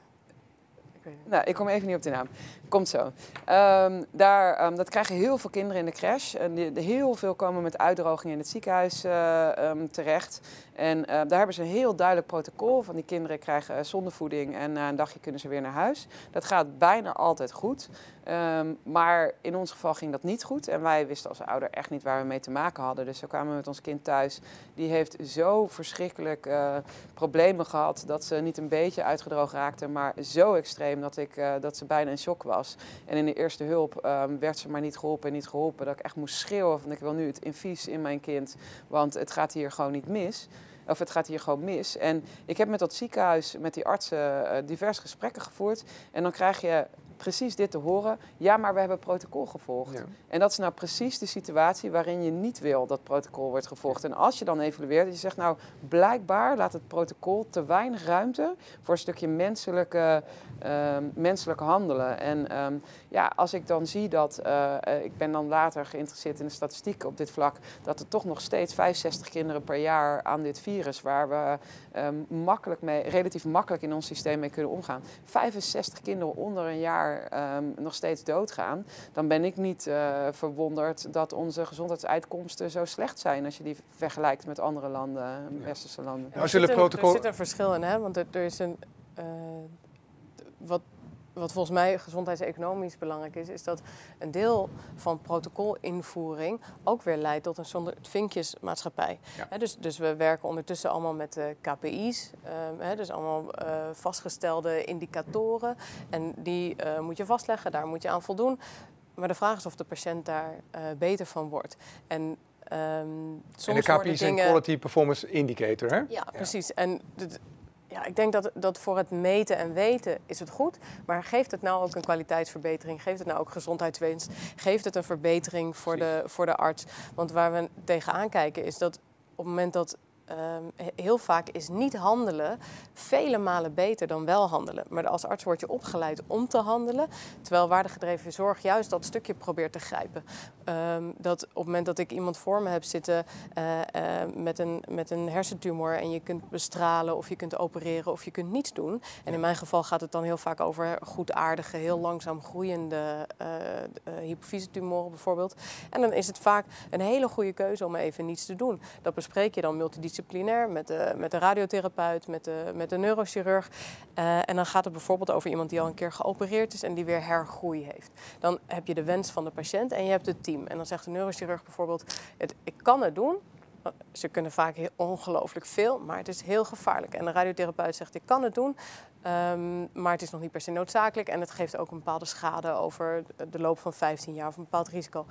Nou, ik kom even niet op de naam. Komt zo. Um, daar, dat krijgen heel veel kinderen in de crash. En de, heel veel komen met uitdroging in het ziekenhuis uh, terecht. En uh, daar hebben ze een heel duidelijk protocol van die kinderen krijgen uh, zondevoeding en na een dagje kunnen ze weer naar huis. Dat gaat bijna altijd goed. Um, maar in ons geval ging dat niet goed. En wij wisten als ouder echt niet waar we mee te maken hadden. Dus zo kwamen we met ons kind thuis. Die heeft zo verschrikkelijk uh, problemen gehad dat ze niet een beetje uitgedroogd raakte, maar zo extreem dat, ik, dat ze bijna in shock was. En in de eerste hulp um, werd ze maar niet geholpen en niet geholpen. Dat ik echt moest schreeuwen van ik wil nu het infuus in mijn kind, want het gaat hier gewoon niet mis. Of het gaat hier gewoon mis. En ik heb met dat ziekenhuis, met die artsen, uh, diverse gesprekken gevoerd. En dan krijg je precies dit te horen. Ja, maar we hebben protocol gevolgd. Ja. En dat is nou precies de situatie waarin je niet wil dat protocol wordt gevolgd. En als je dan evalueert, dat je zegt, nou, blijkbaar laat het protocol te weinig ruimte voor een stukje menselijke, uh, menselijke handelen. En um, ja, als ik dan zie dat, uh, ik ben dan later geïnteresseerd in de statistiek op dit vlak, dat er toch nog steeds 65 kinderen per jaar aan dit virus, waar we um, makkelijk mee, relatief makkelijk in ons systeem mee kunnen omgaan. 65 kinderen onder een jaar um, nog steeds doodgaan, dan ben ik niet uh, verwonderd dat onze gezondheidsuitkomsten zo slecht zijn als je die vergelijkt met andere landen, westerse landen. Ja, er, zit een, protocol... er zit een verschil in, hè? want er, er is een. Uh, wat wat volgens mij gezondheidseconomisch belangrijk is, is dat een deel van protocolinvoering ook weer leidt tot een zonder vinkjesmaatschappij. Ja. dus, dus we werken ondertussen allemaal met de KPI's, ehm, dus allemaal eh, vastgestelde indicatoren. En die eh, moet je vastleggen, daar moet je aan voldoen. Maar de vraag is of de patiënt daar eh, beter van wordt. En ehm, soms En de KPI is dingen... Quality Performance Indicator, hè? Ja, precies. En ja, ik denk dat, dat voor het meten en weten is het goed. Maar geeft het nou ook een kwaliteitsverbetering? Geeft het nou ook gezondheidswinst? Geeft het een verbetering voor de, voor de arts? Want waar we tegenaan kijken is dat op het moment dat... ehm, he- heel vaak is niet handelen vele malen beter dan wel handelen. Maar als arts word je opgeleid om te handelen. Terwijl waardegedreven zorg juist dat stukje probeert te grijpen. Ehm, dat op het moment dat ik iemand voor me heb zitten eh, eh, met, een, met een hersentumor en je kunt bestralen of je kunt opereren of je kunt niets doen. En in mijn geval gaat het dan heel vaak over goedaardige, heel langzaam groeiende eh eh, hypofysetumoren bijvoorbeeld. En dan is het vaak een hele goede keuze om even niets te doen. Dat bespreek je dan multidisciplinair met de, met de radiotherapeut, met de, met de neurochirurg. Eh, en dan gaat het bijvoorbeeld over iemand die al een keer geopereerd is en die weer hergroei heeft. Dan heb je de wens van de patiënt en je hebt het team. En dan zegt de neurochirurg bijvoorbeeld, ik kan het doen. Ze kunnen vaak ongelooflijk veel, maar het is heel gevaarlijk. En de radiotherapeut zegt, ik kan het doen, ehm, maar het is nog niet per se noodzakelijk. En het geeft ook een bepaalde schade over de loop van 15 jaar of een bepaald risico.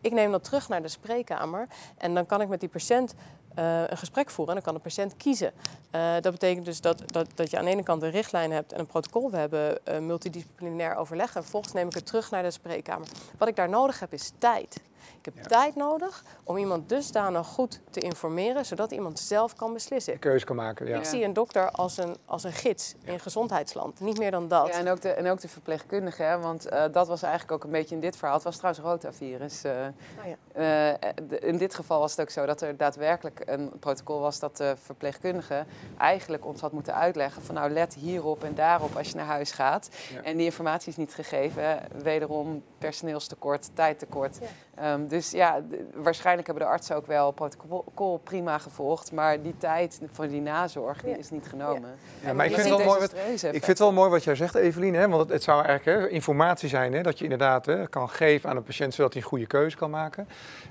Ik neem dat terug naar de spreekkamer en dan kan ik met die patiënt eh, een gesprek voeren en dan kan de patiënt kiezen. Eh, dat betekent dus dat, dat, dat je aan de ene kant een richtlijn hebt en een protocol. We hebben eh, multidisciplinair overleg en vervolgens neem ik het terug naar de spreekkamer. Wat ik daar nodig heb is tijd. Ik heb Ja. tijd nodig om iemand dusdanig goed te informeren, zodat iemand zelf kan beslissen. Een keuze kan maken, ja. Ik zie een dokter als een, als een gids in gezondheidsland, niet meer dan dat. Ja, en ook de, en ook de verpleegkundige, hè, want eh, dat was eigenlijk ook een beetje in dit verhaal. Het was trouwens rotavirus. eh Oh ja. eh, de- in dit geval was het ook zo dat er daadwerkelijk een protocol was dat de verpleegkundige eigenlijk ons had moeten uitleggen van nou let hierop en daarop als je naar huis gaat. Ja. En die informatie is niet gegeven. Wederom personeelstekort, tijdtekort. Ja. Ehm, dus ja, waarschijnlijk hebben de artsen ook wel het protocol prima gevolgd, maar die tijd voor die nazorg die Ja. is niet genomen. Ja, maar ik vind wel mooi wat, Ik vind het wel mooi wat jij zegt, Evelien. Hè? Want het, het zou eigenlijk hè, informatie zijn hè, dat je inderdaad hè, kan geven aan een patiënt zodat hij een goede keuze kan maken.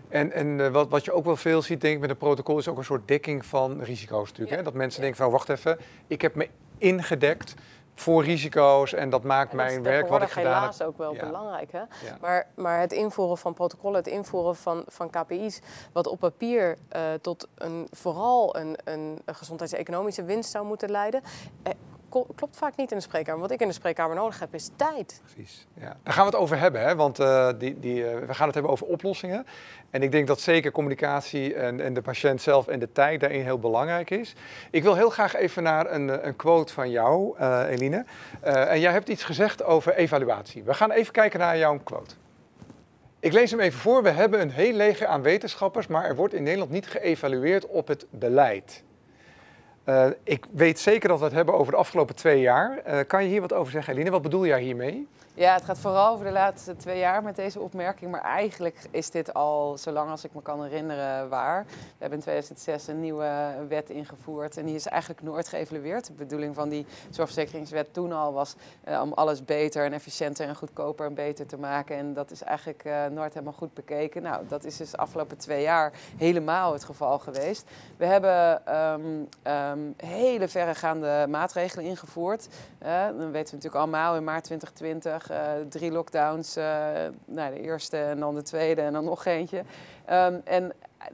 En, en eh, wat, wat je ook wel veel ziet, denk ik, met een protocol is ook een soort dekking van risico's natuurlijk. Ja. Hè? Dat mensen denken van wacht even, ik heb me ingedekt voor risico's en dat maakt En dat is mijn werk wat ik gedaan heb. helaas ook wel Ja. belangrijk. Hè? Ja. Maar, maar het invoeren van protocollen, het invoeren van, van KPI's, wat op papier eh, tot een, vooral een, een, gezondheidseconomische winst zou moeten leiden, eh, klopt vaak niet in de spreekkamer. Wat ik in de spreekkamer nodig heb is tijd. Precies. Ja. Daar gaan we het over hebben, hè? want eh, die, die, eh, we gaan het hebben over oplossingen. En ik denk dat zeker communicatie en, en de patiënt zelf en de tijd daarin heel belangrijk is. Ik wil heel graag even naar een, eh, een quote van jou, Eline. En jij hebt iets gezegd over evaluatie. We gaan even kijken naar jouw quote. Ik lees hem even voor. We hebben een heel leger aan wetenschappers, maar er wordt in Nederland niet geëvalueerd op het beleid. Eh, ik weet zeker dat we het hebben over de afgelopen twee jaar. Eh, kan je hier wat over zeggen, Eline? Wat bedoel jij hiermee? Ja, het gaat vooral over de laatste twee jaar met deze opmerking. Maar eigenlijk is dit al, zolang als ik me kan herinneren, waar. We hebben in 2006 een nieuwe wet ingevoerd. En die is eigenlijk nooit geëvalueerd. De bedoeling van die zorgverzekeringswet toen al was eh, om alles beter en efficiënter en goedkoper en beter te maken. En dat is eigenlijk eh, nooit helemaal goed bekeken. Nou, dat is dus de afgelopen twee jaar helemaal het geval geweest. We hebben ehm, ehm, hele verregaande maatregelen ingevoerd. Eh, dan weten we natuurlijk allemaal in maart 2020 eh, drie lockdowns. eh, nou, de eerste en dan de tweede en dan nog eentje. Ehm, en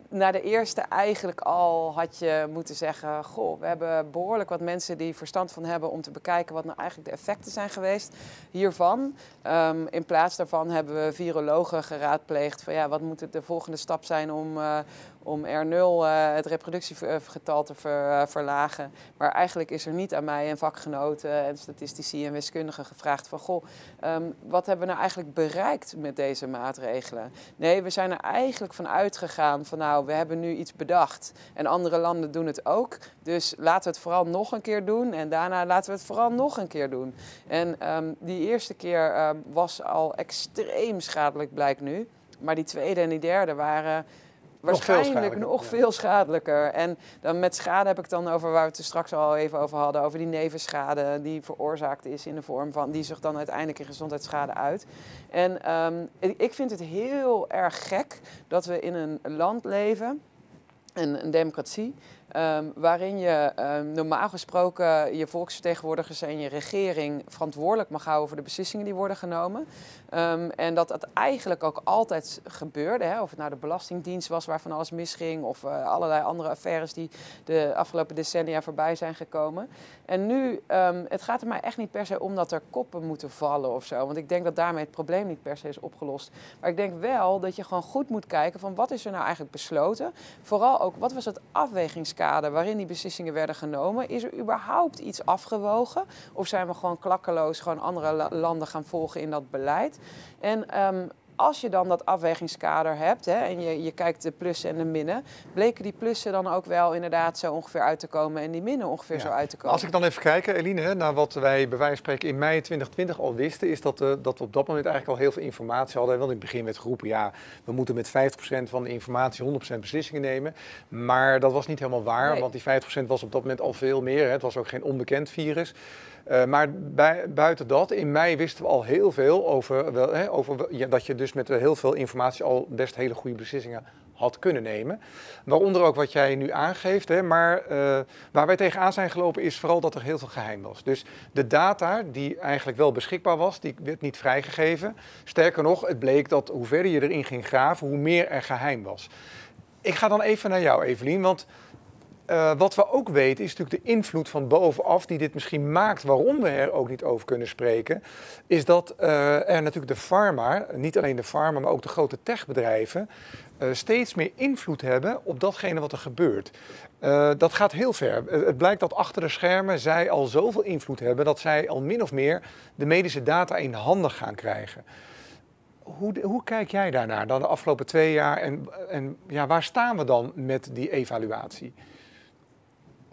na de eerste eigenlijk al had je moeten zeggen... goh, we hebben behoorlijk wat mensen die verstand van hebben... om te bekijken wat nou eigenlijk de effecten zijn geweest hiervan. Ehm, in plaats daarvan hebben we virologen geraadpleegd... van ja, wat moet de volgende stap zijn om... om R0 eh, het reproductiegetal te eh, verlagen. Maar eigenlijk is er niet aan mij en vakgenoten en statistici en wiskundigen gevraagd van... goh, ehm, wat hebben we nou eigenlijk bereikt met deze maatregelen? Nee, we zijn er eigenlijk van uitgegaan van nou, we hebben nu iets bedacht. En andere landen doen het ook. Dus laten we het vooral nog een keer doen. En daarna laten we het vooral nog een keer doen. En ehm, die eerste keer ehm, was al extreem schadelijk, blijkt nu. Maar die tweede en die derde waren waarschijnlijk nog veel schadelijker. En dan met schade heb ik dan over waar we het er straks al even over hadden, over die nevenschade die veroorzaakt is in de vorm van, die zich dan uiteindelijk in gezondheidsschade uit. En ehm, ik vind het heel erg gek dat we in een land leven, een, een democratie, Ehm, waarin je um, normaal gesproken je volksvertegenwoordigers en je regering verantwoordelijk mag houden voor de beslissingen die worden genomen. Um, en dat dat eigenlijk ook altijd gebeurde. Hè? Of het nou de Belastingdienst was waarvan alles misging, of uh, allerlei andere affaires die de afgelopen decennia voorbij zijn gekomen. En nu, het gaat er mij echt niet per se om dat er koppen moeten vallen of zo. Want ik denk dat daarmee het probleem niet per se is opgelost. Maar ik denk wel dat je gewoon goed moet kijken van wat is er nou eigenlijk besloten. Vooral ook, wat was het afwegingskader waarin die beslissingen werden genomen. Is er überhaupt iets afgewogen? Of zijn we gewoon klakkeloos gewoon andere landen gaan volgen in dat beleid? En um, als je dan dat afwegingskader hebt hè, en je, je kijkt de plussen en de minnen, bleken die plussen dan ook wel inderdaad zo ongeveer uit te komen en die minnen ongeveer zo uit te komen. Als ik dan even kijk, Eline, naar wat wij bij wijze van spreken in mei 2020 al wisten, is dat, uh, dat we op dat moment eigenlijk al heel veel informatie hadden. Want in het begin werd geroepen, ja, we moeten met 50% van de informatie 100% beslissingen nemen. Maar dat was niet helemaal waar, want die 50% was op dat moment al veel meer. Hè. Het was ook geen onbekend virus. Uh, maar buiten dat, in mei wisten we al heel veel over, wel, hè, over ja, dat je dus met heel veel informatie al best hele goede beslissingen had kunnen nemen. Waaronder ook wat jij nu aangeeft. Hè, maar uh, waar wij tegenaan zijn gelopen is vooral dat er heel veel geheim was. Dus de data die eigenlijk wel beschikbaar was, die werd niet vrijgegeven. Sterker nog, het bleek dat hoe verder je erin ging graven, hoe meer er geheim was. Ik ga dan even naar jou, Evelien, want uh, wat we ook weten is natuurlijk de invloed van bovenaf die dit misschien maakt waarom we er ook niet over kunnen spreken. Is dat uh, er natuurlijk de pharma, niet alleen de pharma, maar ook de grote techbedrijven, uh, steeds meer invloed hebben op datgene wat er gebeurt. dat gaat heel ver. Het blijkt dat achter de schermen zij al zoveel invloed hebben dat zij al min of meer de medische data in handen gaan krijgen. Hoe, hoe, kijk jij daarnaar dan de afgelopen twee jaar en, en ja, waar staan we dan met die evaluatie?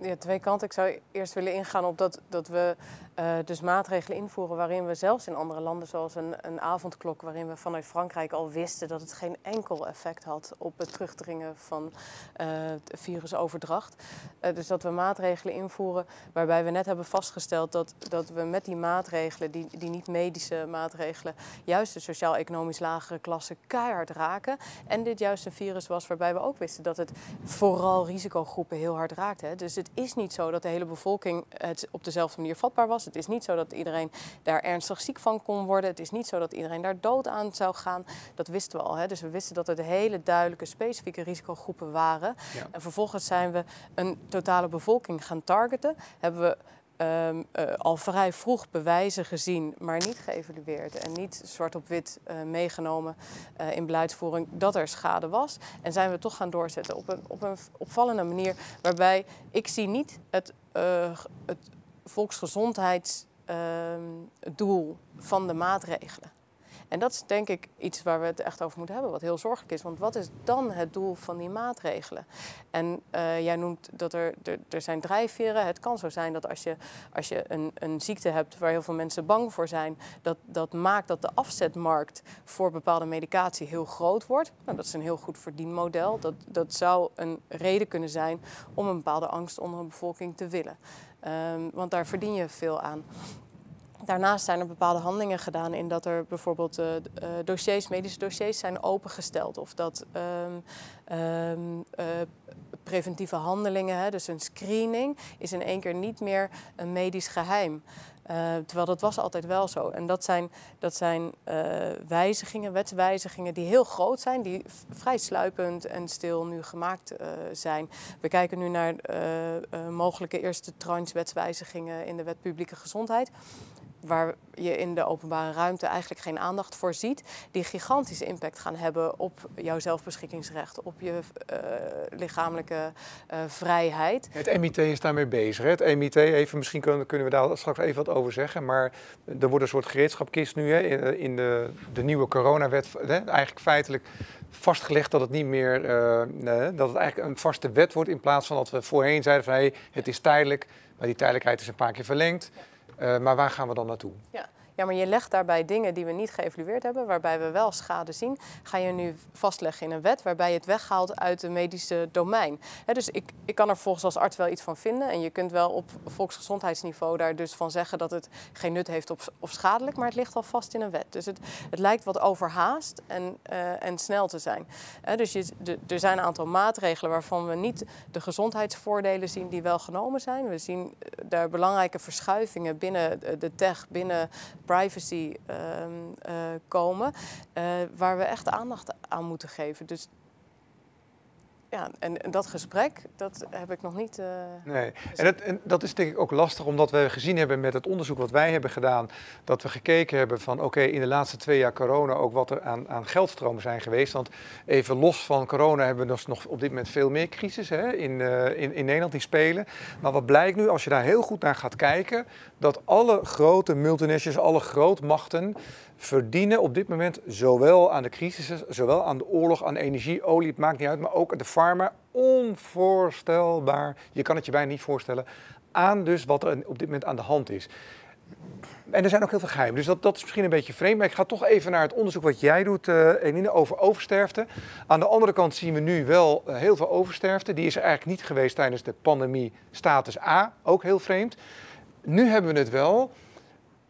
Ja, twee kanten. Ik zou eerst willen ingaan op dat, dat we uh, dus maatregelen invoeren waarin we zelfs in andere landen, zoals een, een avondklok, waarin we vanuit Frankrijk al wisten dat het geen enkel effect had op het terugdringen van uh, virusoverdracht. Uh, dus dat we maatregelen invoeren waarbij we net hebben vastgesteld dat, dat we met die maatregelen, die, die niet-medische maatregelen, juist de sociaal-economisch lagere klasse keihard raken. En dit juist een virus was waarbij we ook wisten dat het vooral risicogroepen heel hard raakte. Hè. Dus het is niet zo dat de hele bevolking het op dezelfde manier vatbaar was. Het is niet zo dat iedereen daar ernstig ziek van kon worden. Het is niet zo dat iedereen daar dood aan zou gaan. Dat wisten we al. Hè? Dus we wisten dat het hele duidelijke specifieke risicogroepen waren. En vervolgens zijn we een totale bevolking gaan targeten. Hebben we Um, uh, al vrij vroeg bewijzen gezien, maar niet geëvalueerd en niet zwart op wit uh, meegenomen uh, in beleidsvoering dat er schade was. En zijn we toch gaan doorzetten op een, op een opvallende manier, waarbij ik zie niet het, het volksgezondheidsdoel van de maatregelen. En dat is denk ik iets waar we het echt over moeten hebben, wat heel zorgelijk is. Want wat is dan het doel van die maatregelen? En uh, jij noemt dat er, er, er, zijn drijfveren. Het kan zo zijn dat als je, als je een, een ziekte hebt waar heel veel mensen bang voor zijn, dat, dat maakt dat de afzetmarkt voor bepaalde medicatie heel groot wordt. Nou, dat is een heel goed verdienmodel. Dat, dat zou een reden kunnen zijn om een bepaalde angst onder een bevolking te willen. Um, want daar verdien je veel aan. Daarnaast zijn er bepaalde handelingen gedaan in dat er bijvoorbeeld uh, dossiers, medische dossiers zijn opengesteld. Of dat um, um, uh, preventieve handelingen, hè, dus een screening, is in één keer niet meer een medisch geheim. Uh, terwijl dat was altijd wel zo. En dat zijn, dat zijn uh, wijzigingen, wetswijzigingen die heel groot zijn, die vrij sluipend en stil nu gemaakt uh, zijn. We kijken nu naar mogelijke eerste tranche wetswijzigingen in de wet publieke gezondheid waar je in de openbare ruimte eigenlijk geen aandacht voor ziet, die gigantische impact gaan hebben op jouw zelfbeschikkingsrecht, op je uh, lichamelijke uh, vrijheid. Het MIT is daarmee bezig. Hè? Het MIT, even, misschien kunnen, kunnen we daar straks even wat over zeggen, maar er wordt een soort gereedschapkist nu hè, in, in de, de nieuwe coronawet, hè, eigenlijk feitelijk vastgelegd dat het niet meer, uh, nee, dat het eigenlijk een vaste wet wordt in plaats van dat we voorheen zeiden van hé, hey, het is tijdelijk, maar die tijdelijkheid is een paar keer verlengd. Uh, maar waar gaan we dan naartoe? Ja. Ja, maar je legt daarbij dingen die we niet geëvalueerd hebben, waarbij we wel schade zien, ga je nu vastleggen in een wet waarbij je het weghaalt uit het medische domein. dus ik, ik kan er volgens als arts wel iets van vinden en je kunt wel op volksgezondheidsniveau daar dus van zeggen dat het geen nut heeft of, of schadelijk, maar het ligt al vast in een wet. Dus het, het lijkt wat overhaast en, uh, en snel te zijn. dus je, er zijn een aantal maatregelen waarvan we niet de gezondheidsvoordelen zien die wel genomen zijn. We zien eh, daar belangrijke verschuivingen binnen de tech, binnen privacy ehm, eh, komen, uh, waar we echt aandacht aan moeten geven. Dus ja, en, en, dat gesprek, dat heb ik nog niet. Uh, nee, en dat, en dat, is denk ik ook lastig, omdat we gezien hebben met het onderzoek wat wij hebben gedaan, dat we gekeken hebben van oké, in de laatste twee jaar corona ook wat er aan, aan geldstromen zijn geweest. Want even los van corona hebben we dus nog op dit moment veel meer crisis hè, in, uh, in, in Nederland die spelen. Maar wat blijkt nu, als je daar heel goed naar gaat kijken, dat alle grote multinationals, alle grootmachten verdienen op dit moment zowel aan de crisis, zowel aan de oorlog, aan energie, olie, het maakt niet uit, maar ook de farma, onvoorstelbaar, je kan het je bijna niet voorstellen, aan dus wat er op dit moment aan de hand is. En er zijn ook heel veel geheimen, dus dat, dat is misschien een beetje vreemd. Maar ik ga toch even naar het onderzoek wat jij doet, uh, Eline, over oversterfte. Aan de andere kant zien we nu wel uh, heel veel oversterfte. Die is er eigenlijk niet geweest tijdens de pandemie status A, ook heel vreemd. Nu hebben we het wel,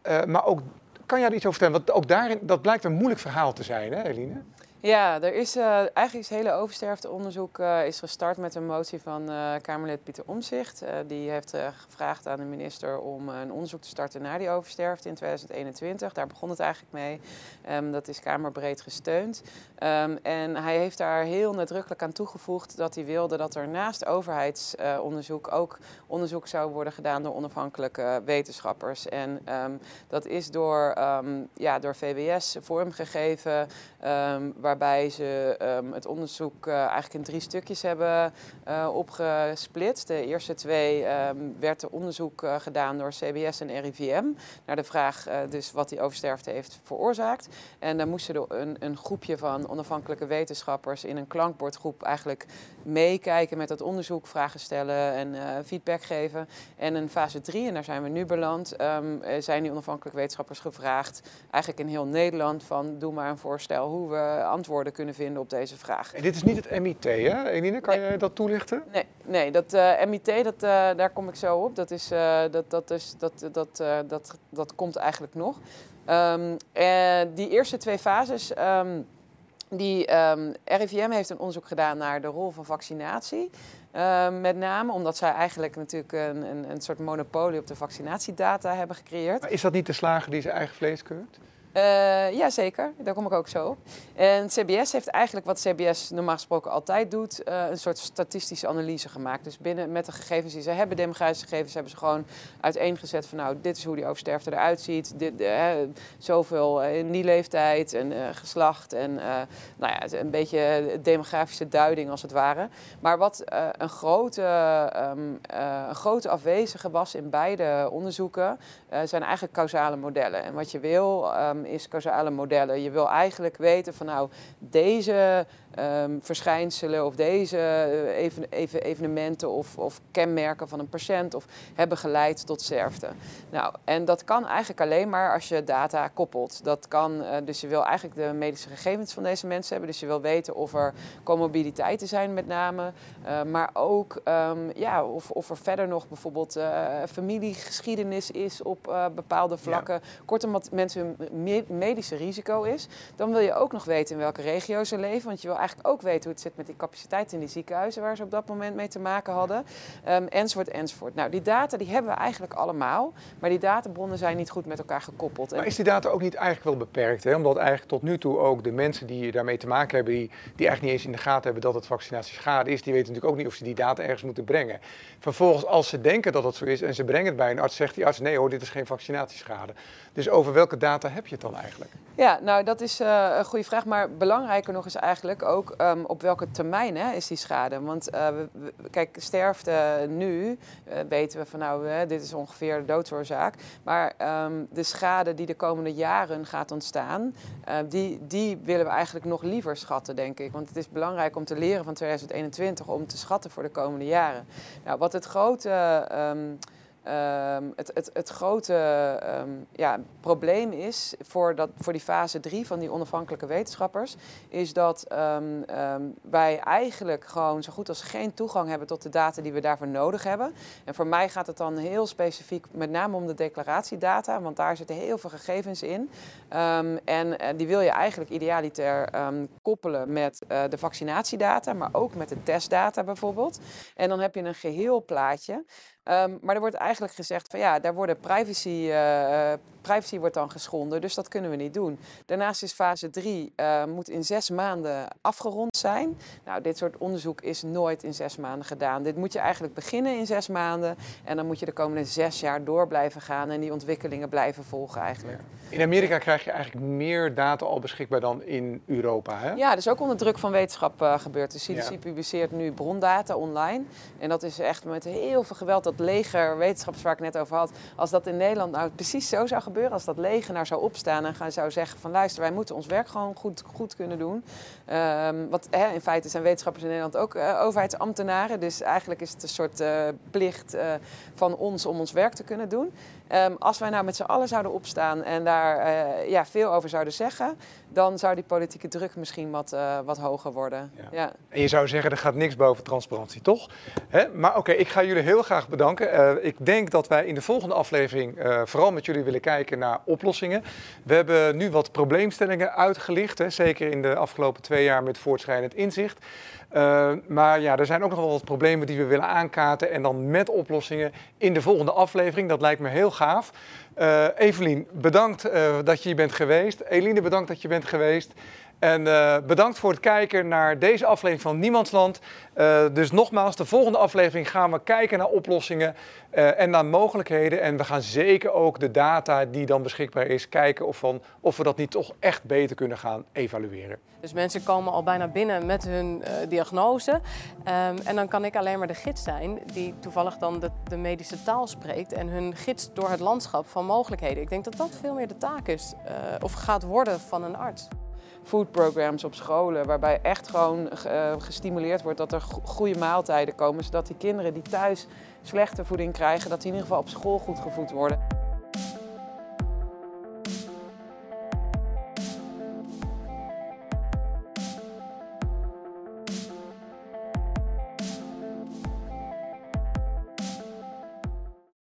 uh, maar ook kan jij er iets over vertellen? Want ook daarin, dat blijkt een moeilijk verhaal te zijn, hè, Eline? Ja, er is uh, eigenlijk is het hele oversterfteonderzoek uh, is gestart met een motie van uh, Kamerlid Pieter Omzicht. die heeft gevraagd aan de minister om een onderzoek te starten naar die oversterfte in 2021. Daar begon het eigenlijk mee. Um, dat is kamerbreed gesteund. Um, en hij heeft daar heel nadrukkelijk aan toegevoegd dat hij wilde dat er naast overheidsonderzoek ook onderzoek zou worden gedaan door onafhankelijke wetenschappers. En um, dat is door, ja, door VWS vormgegeven. waar waarbij ze um, het onderzoek uh, eigenlijk in drie stukjes hebben uh, opgesplitst. De eerste twee um, werd er onderzoek uh, gedaan door CBS en RIVM naar de vraag dus wat die oversterfte heeft veroorzaakt. En dan moesten een, een groepje van onafhankelijke wetenschappers in een klankbordgroep eigenlijk meekijken met dat onderzoek, vragen stellen en feedback geven. En in fase 3, en daar zijn we nu beland, um, zijn die onafhankelijke wetenschappers gevraagd, eigenlijk in heel Nederland, van doe maar een voorstel hoe we antwoorden kunnen vinden op deze vraag. En dit is niet het MIT, hè? Eline, kan nee. je dat toelichten? Nee, nee dat uh, MIT, dat, uh, daar kom ik zo op. Dat, is, uh, dat, dat, is, dat, dat, dat, dat komt eigenlijk nog. Um, die eerste twee fases. Um, die, um, RIVM heeft een onderzoek gedaan naar de rol van vaccinatie. Uh, met name omdat zij eigenlijk natuurlijk een, een, een, soort monopolie op de vaccinatiedata hebben gecreëerd. Maar is dat niet de slager die zijn eigen vlees keurt? Uh, ja, zeker. Daar kom ik ook zo op. En CBS heeft eigenlijk wat CBS normaal gesproken altijd doet, uh, een soort statistische analyse gemaakt. Dus binnen met de gegevens die ze hebben, demografische gegevens, hebben ze gewoon uiteengezet van nou, dit is hoe die oversterfte eruit ziet. Dit, uh, zoveel in die leeftijd en geslacht en nou ja, een beetje demografische duiding als het ware. Maar wat een, grote, um, een grote afwezige was in beide onderzoeken, zijn eigenlijk causale modellen. En wat je wil um, is causale modellen. Je wil eigenlijk weten van nou, deze um, verschijnselen of deze uh, even, even evenementen of, of, kenmerken van een patiënt of hebben geleid tot sterfte. Nou, en dat kan eigenlijk alleen maar als je data koppelt. Dat kan, uh, dus je wil eigenlijk de medische gegevens van deze mensen hebben. Dus je wil weten of er comorbiditeiten zijn met name. Uh, maar ook um, ja, of, of er verder nog bijvoorbeeld familiegeschiedenis is op bepaalde vlakken. Ja. Kortom, wat mensen hun medische risico is. Dan wil je ook nog weten in welke regio ze leven. Want je wil eigenlijk ook weten hoe het zit met die capaciteit in die ziekenhuizen waar ze op dat moment mee te maken hadden. Um, enzovoort, enzovoort. Nou, die data die hebben we eigenlijk allemaal, maar die databronnen zijn niet goed met elkaar gekoppeld. Maar is die data ook niet eigenlijk wel beperkt? Hè? Omdat eigenlijk tot nu toe ook de mensen die daarmee te maken hebben, die, die eigenlijk niet eens in de gaten hebben dat het vaccinatieschade is, die weten natuurlijk ook niet of ze die data ergens moeten brengen. Vervolgens, als ze denken dat dat zo is en ze brengen het bij een arts, zegt die arts: nee hoor, dit is geen vaccinatieschade. Dus over welke data heb je het dan eigenlijk? Ja, nou dat is uh, een goede vraag. Maar belangrijker nog is eigenlijk ook um, op welke termijn hè, is die schade. Want uh, we, kijk, sterfte nu uh, weten we van nou, dit is ongeveer de doodsoorzaak. Maar um, de schade die de komende jaren gaat ontstaan, die, die willen we eigenlijk nog liever schatten, denk ik. Want het is belangrijk om te leren van 2021 om te schatten voor de komende jaren. Nou, wat het grote... Um, Ehm, het, het, het grote ehm, ja, probleem is voor, dat, voor die fase 3 van die onafhankelijke wetenschappers, is dat ehm, wij eigenlijk gewoon zo goed als geen toegang hebben tot de data die we daarvoor nodig hebben. En voor mij gaat het dan heel specifiek met name om de declaratiedata, want daar zitten heel veel gegevens in. En eh, die wil je eigenlijk idealiter koppelen met eh, de vaccinatiedata, maar ook met de testdata bijvoorbeeld. En dan heb je een geheel plaatje. Ehm, maar er wordt eigenlijk gezegd van ja, daar worden privacy, eh, privacy wordt dan geschonden, dus dat kunnen we niet doen. Daarnaast is fase 3 moet in zes maanden afgerond zijn. Nou, dit soort onderzoek is nooit in zes maanden gedaan. Dit moet je eigenlijk beginnen in zes maanden en dan moet je de komende zes jaar door blijven gaan en die ontwikkelingen blijven volgen eigenlijk. In Amerika krijg je eigenlijk meer data al beschikbaar dan in Europa. Hè? Ja, dus ook onder druk van wetenschap uh, gebeurt. De CDC Ja. publiceert nu brondata online. En dat is echt met heel veel geweld. Dat leger wetenschappers waar ik net over had. Als dat in Nederland nou precies zo zou gebeuren. Als dat leger nou zou opstaan en gaan, zou zeggen van luister, wij moeten ons werk gewoon goed, goed kunnen doen. Ehm, wat, hè, in feite zijn wetenschappers in Nederland ook eh, overheidsambtenaren. Dus eigenlijk is het een soort eh, plicht eh, van ons om ons werk te kunnen doen. Ehm, als wij nou met z'n allen zouden opstaan en daar ja, veel over zouden zeggen, dan zou die politieke druk misschien wat, wat hoger worden. Ja. Ja. En je zou zeggen, er gaat niks boven transparantie, toch? Hè? Maar oké, ik ga jullie heel graag bedanken. Eh, ik denk dat wij in de volgende aflevering eh, vooral met jullie willen kijken naar oplossingen. We hebben nu wat probleemstellingen uitgelicht, hè? zeker in de afgelopen twee jaar met voortschrijdend inzicht. Eh, maar ja, er zijn ook nog wel wat problemen die we willen aankaarten en dan met oplossingen in de volgende aflevering. Dat lijkt me heel gaaf. Evelien, bedankt dat je hier bent geweest. Eline, bedankt dat je bent geweest. En eh, bedankt voor het kijken naar deze aflevering van Niemandsland. Eh, dus nogmaals, de volgende aflevering gaan we kijken naar oplossingen eh, en naar mogelijkheden. En we gaan zeker ook de data die dan beschikbaar is, kijken of, van, of we dat niet toch echt beter kunnen gaan evalueren. Dus mensen komen al bijna binnen met hun diagnose. Ehm, en dan kan ik alleen maar de gids zijn die toevallig dan de, de medische taal spreekt en hun gids door het landschap van mogelijkheden. Ik denk dat dat veel meer de taak is of gaat worden van een arts. Food programs op scholen, waarbij echt gewoon eh, gestimuleerd wordt dat er go- goede maaltijden komen, zodat die kinderen die thuis slechte voeding krijgen, dat die in ieder geval op school goed gevoed worden.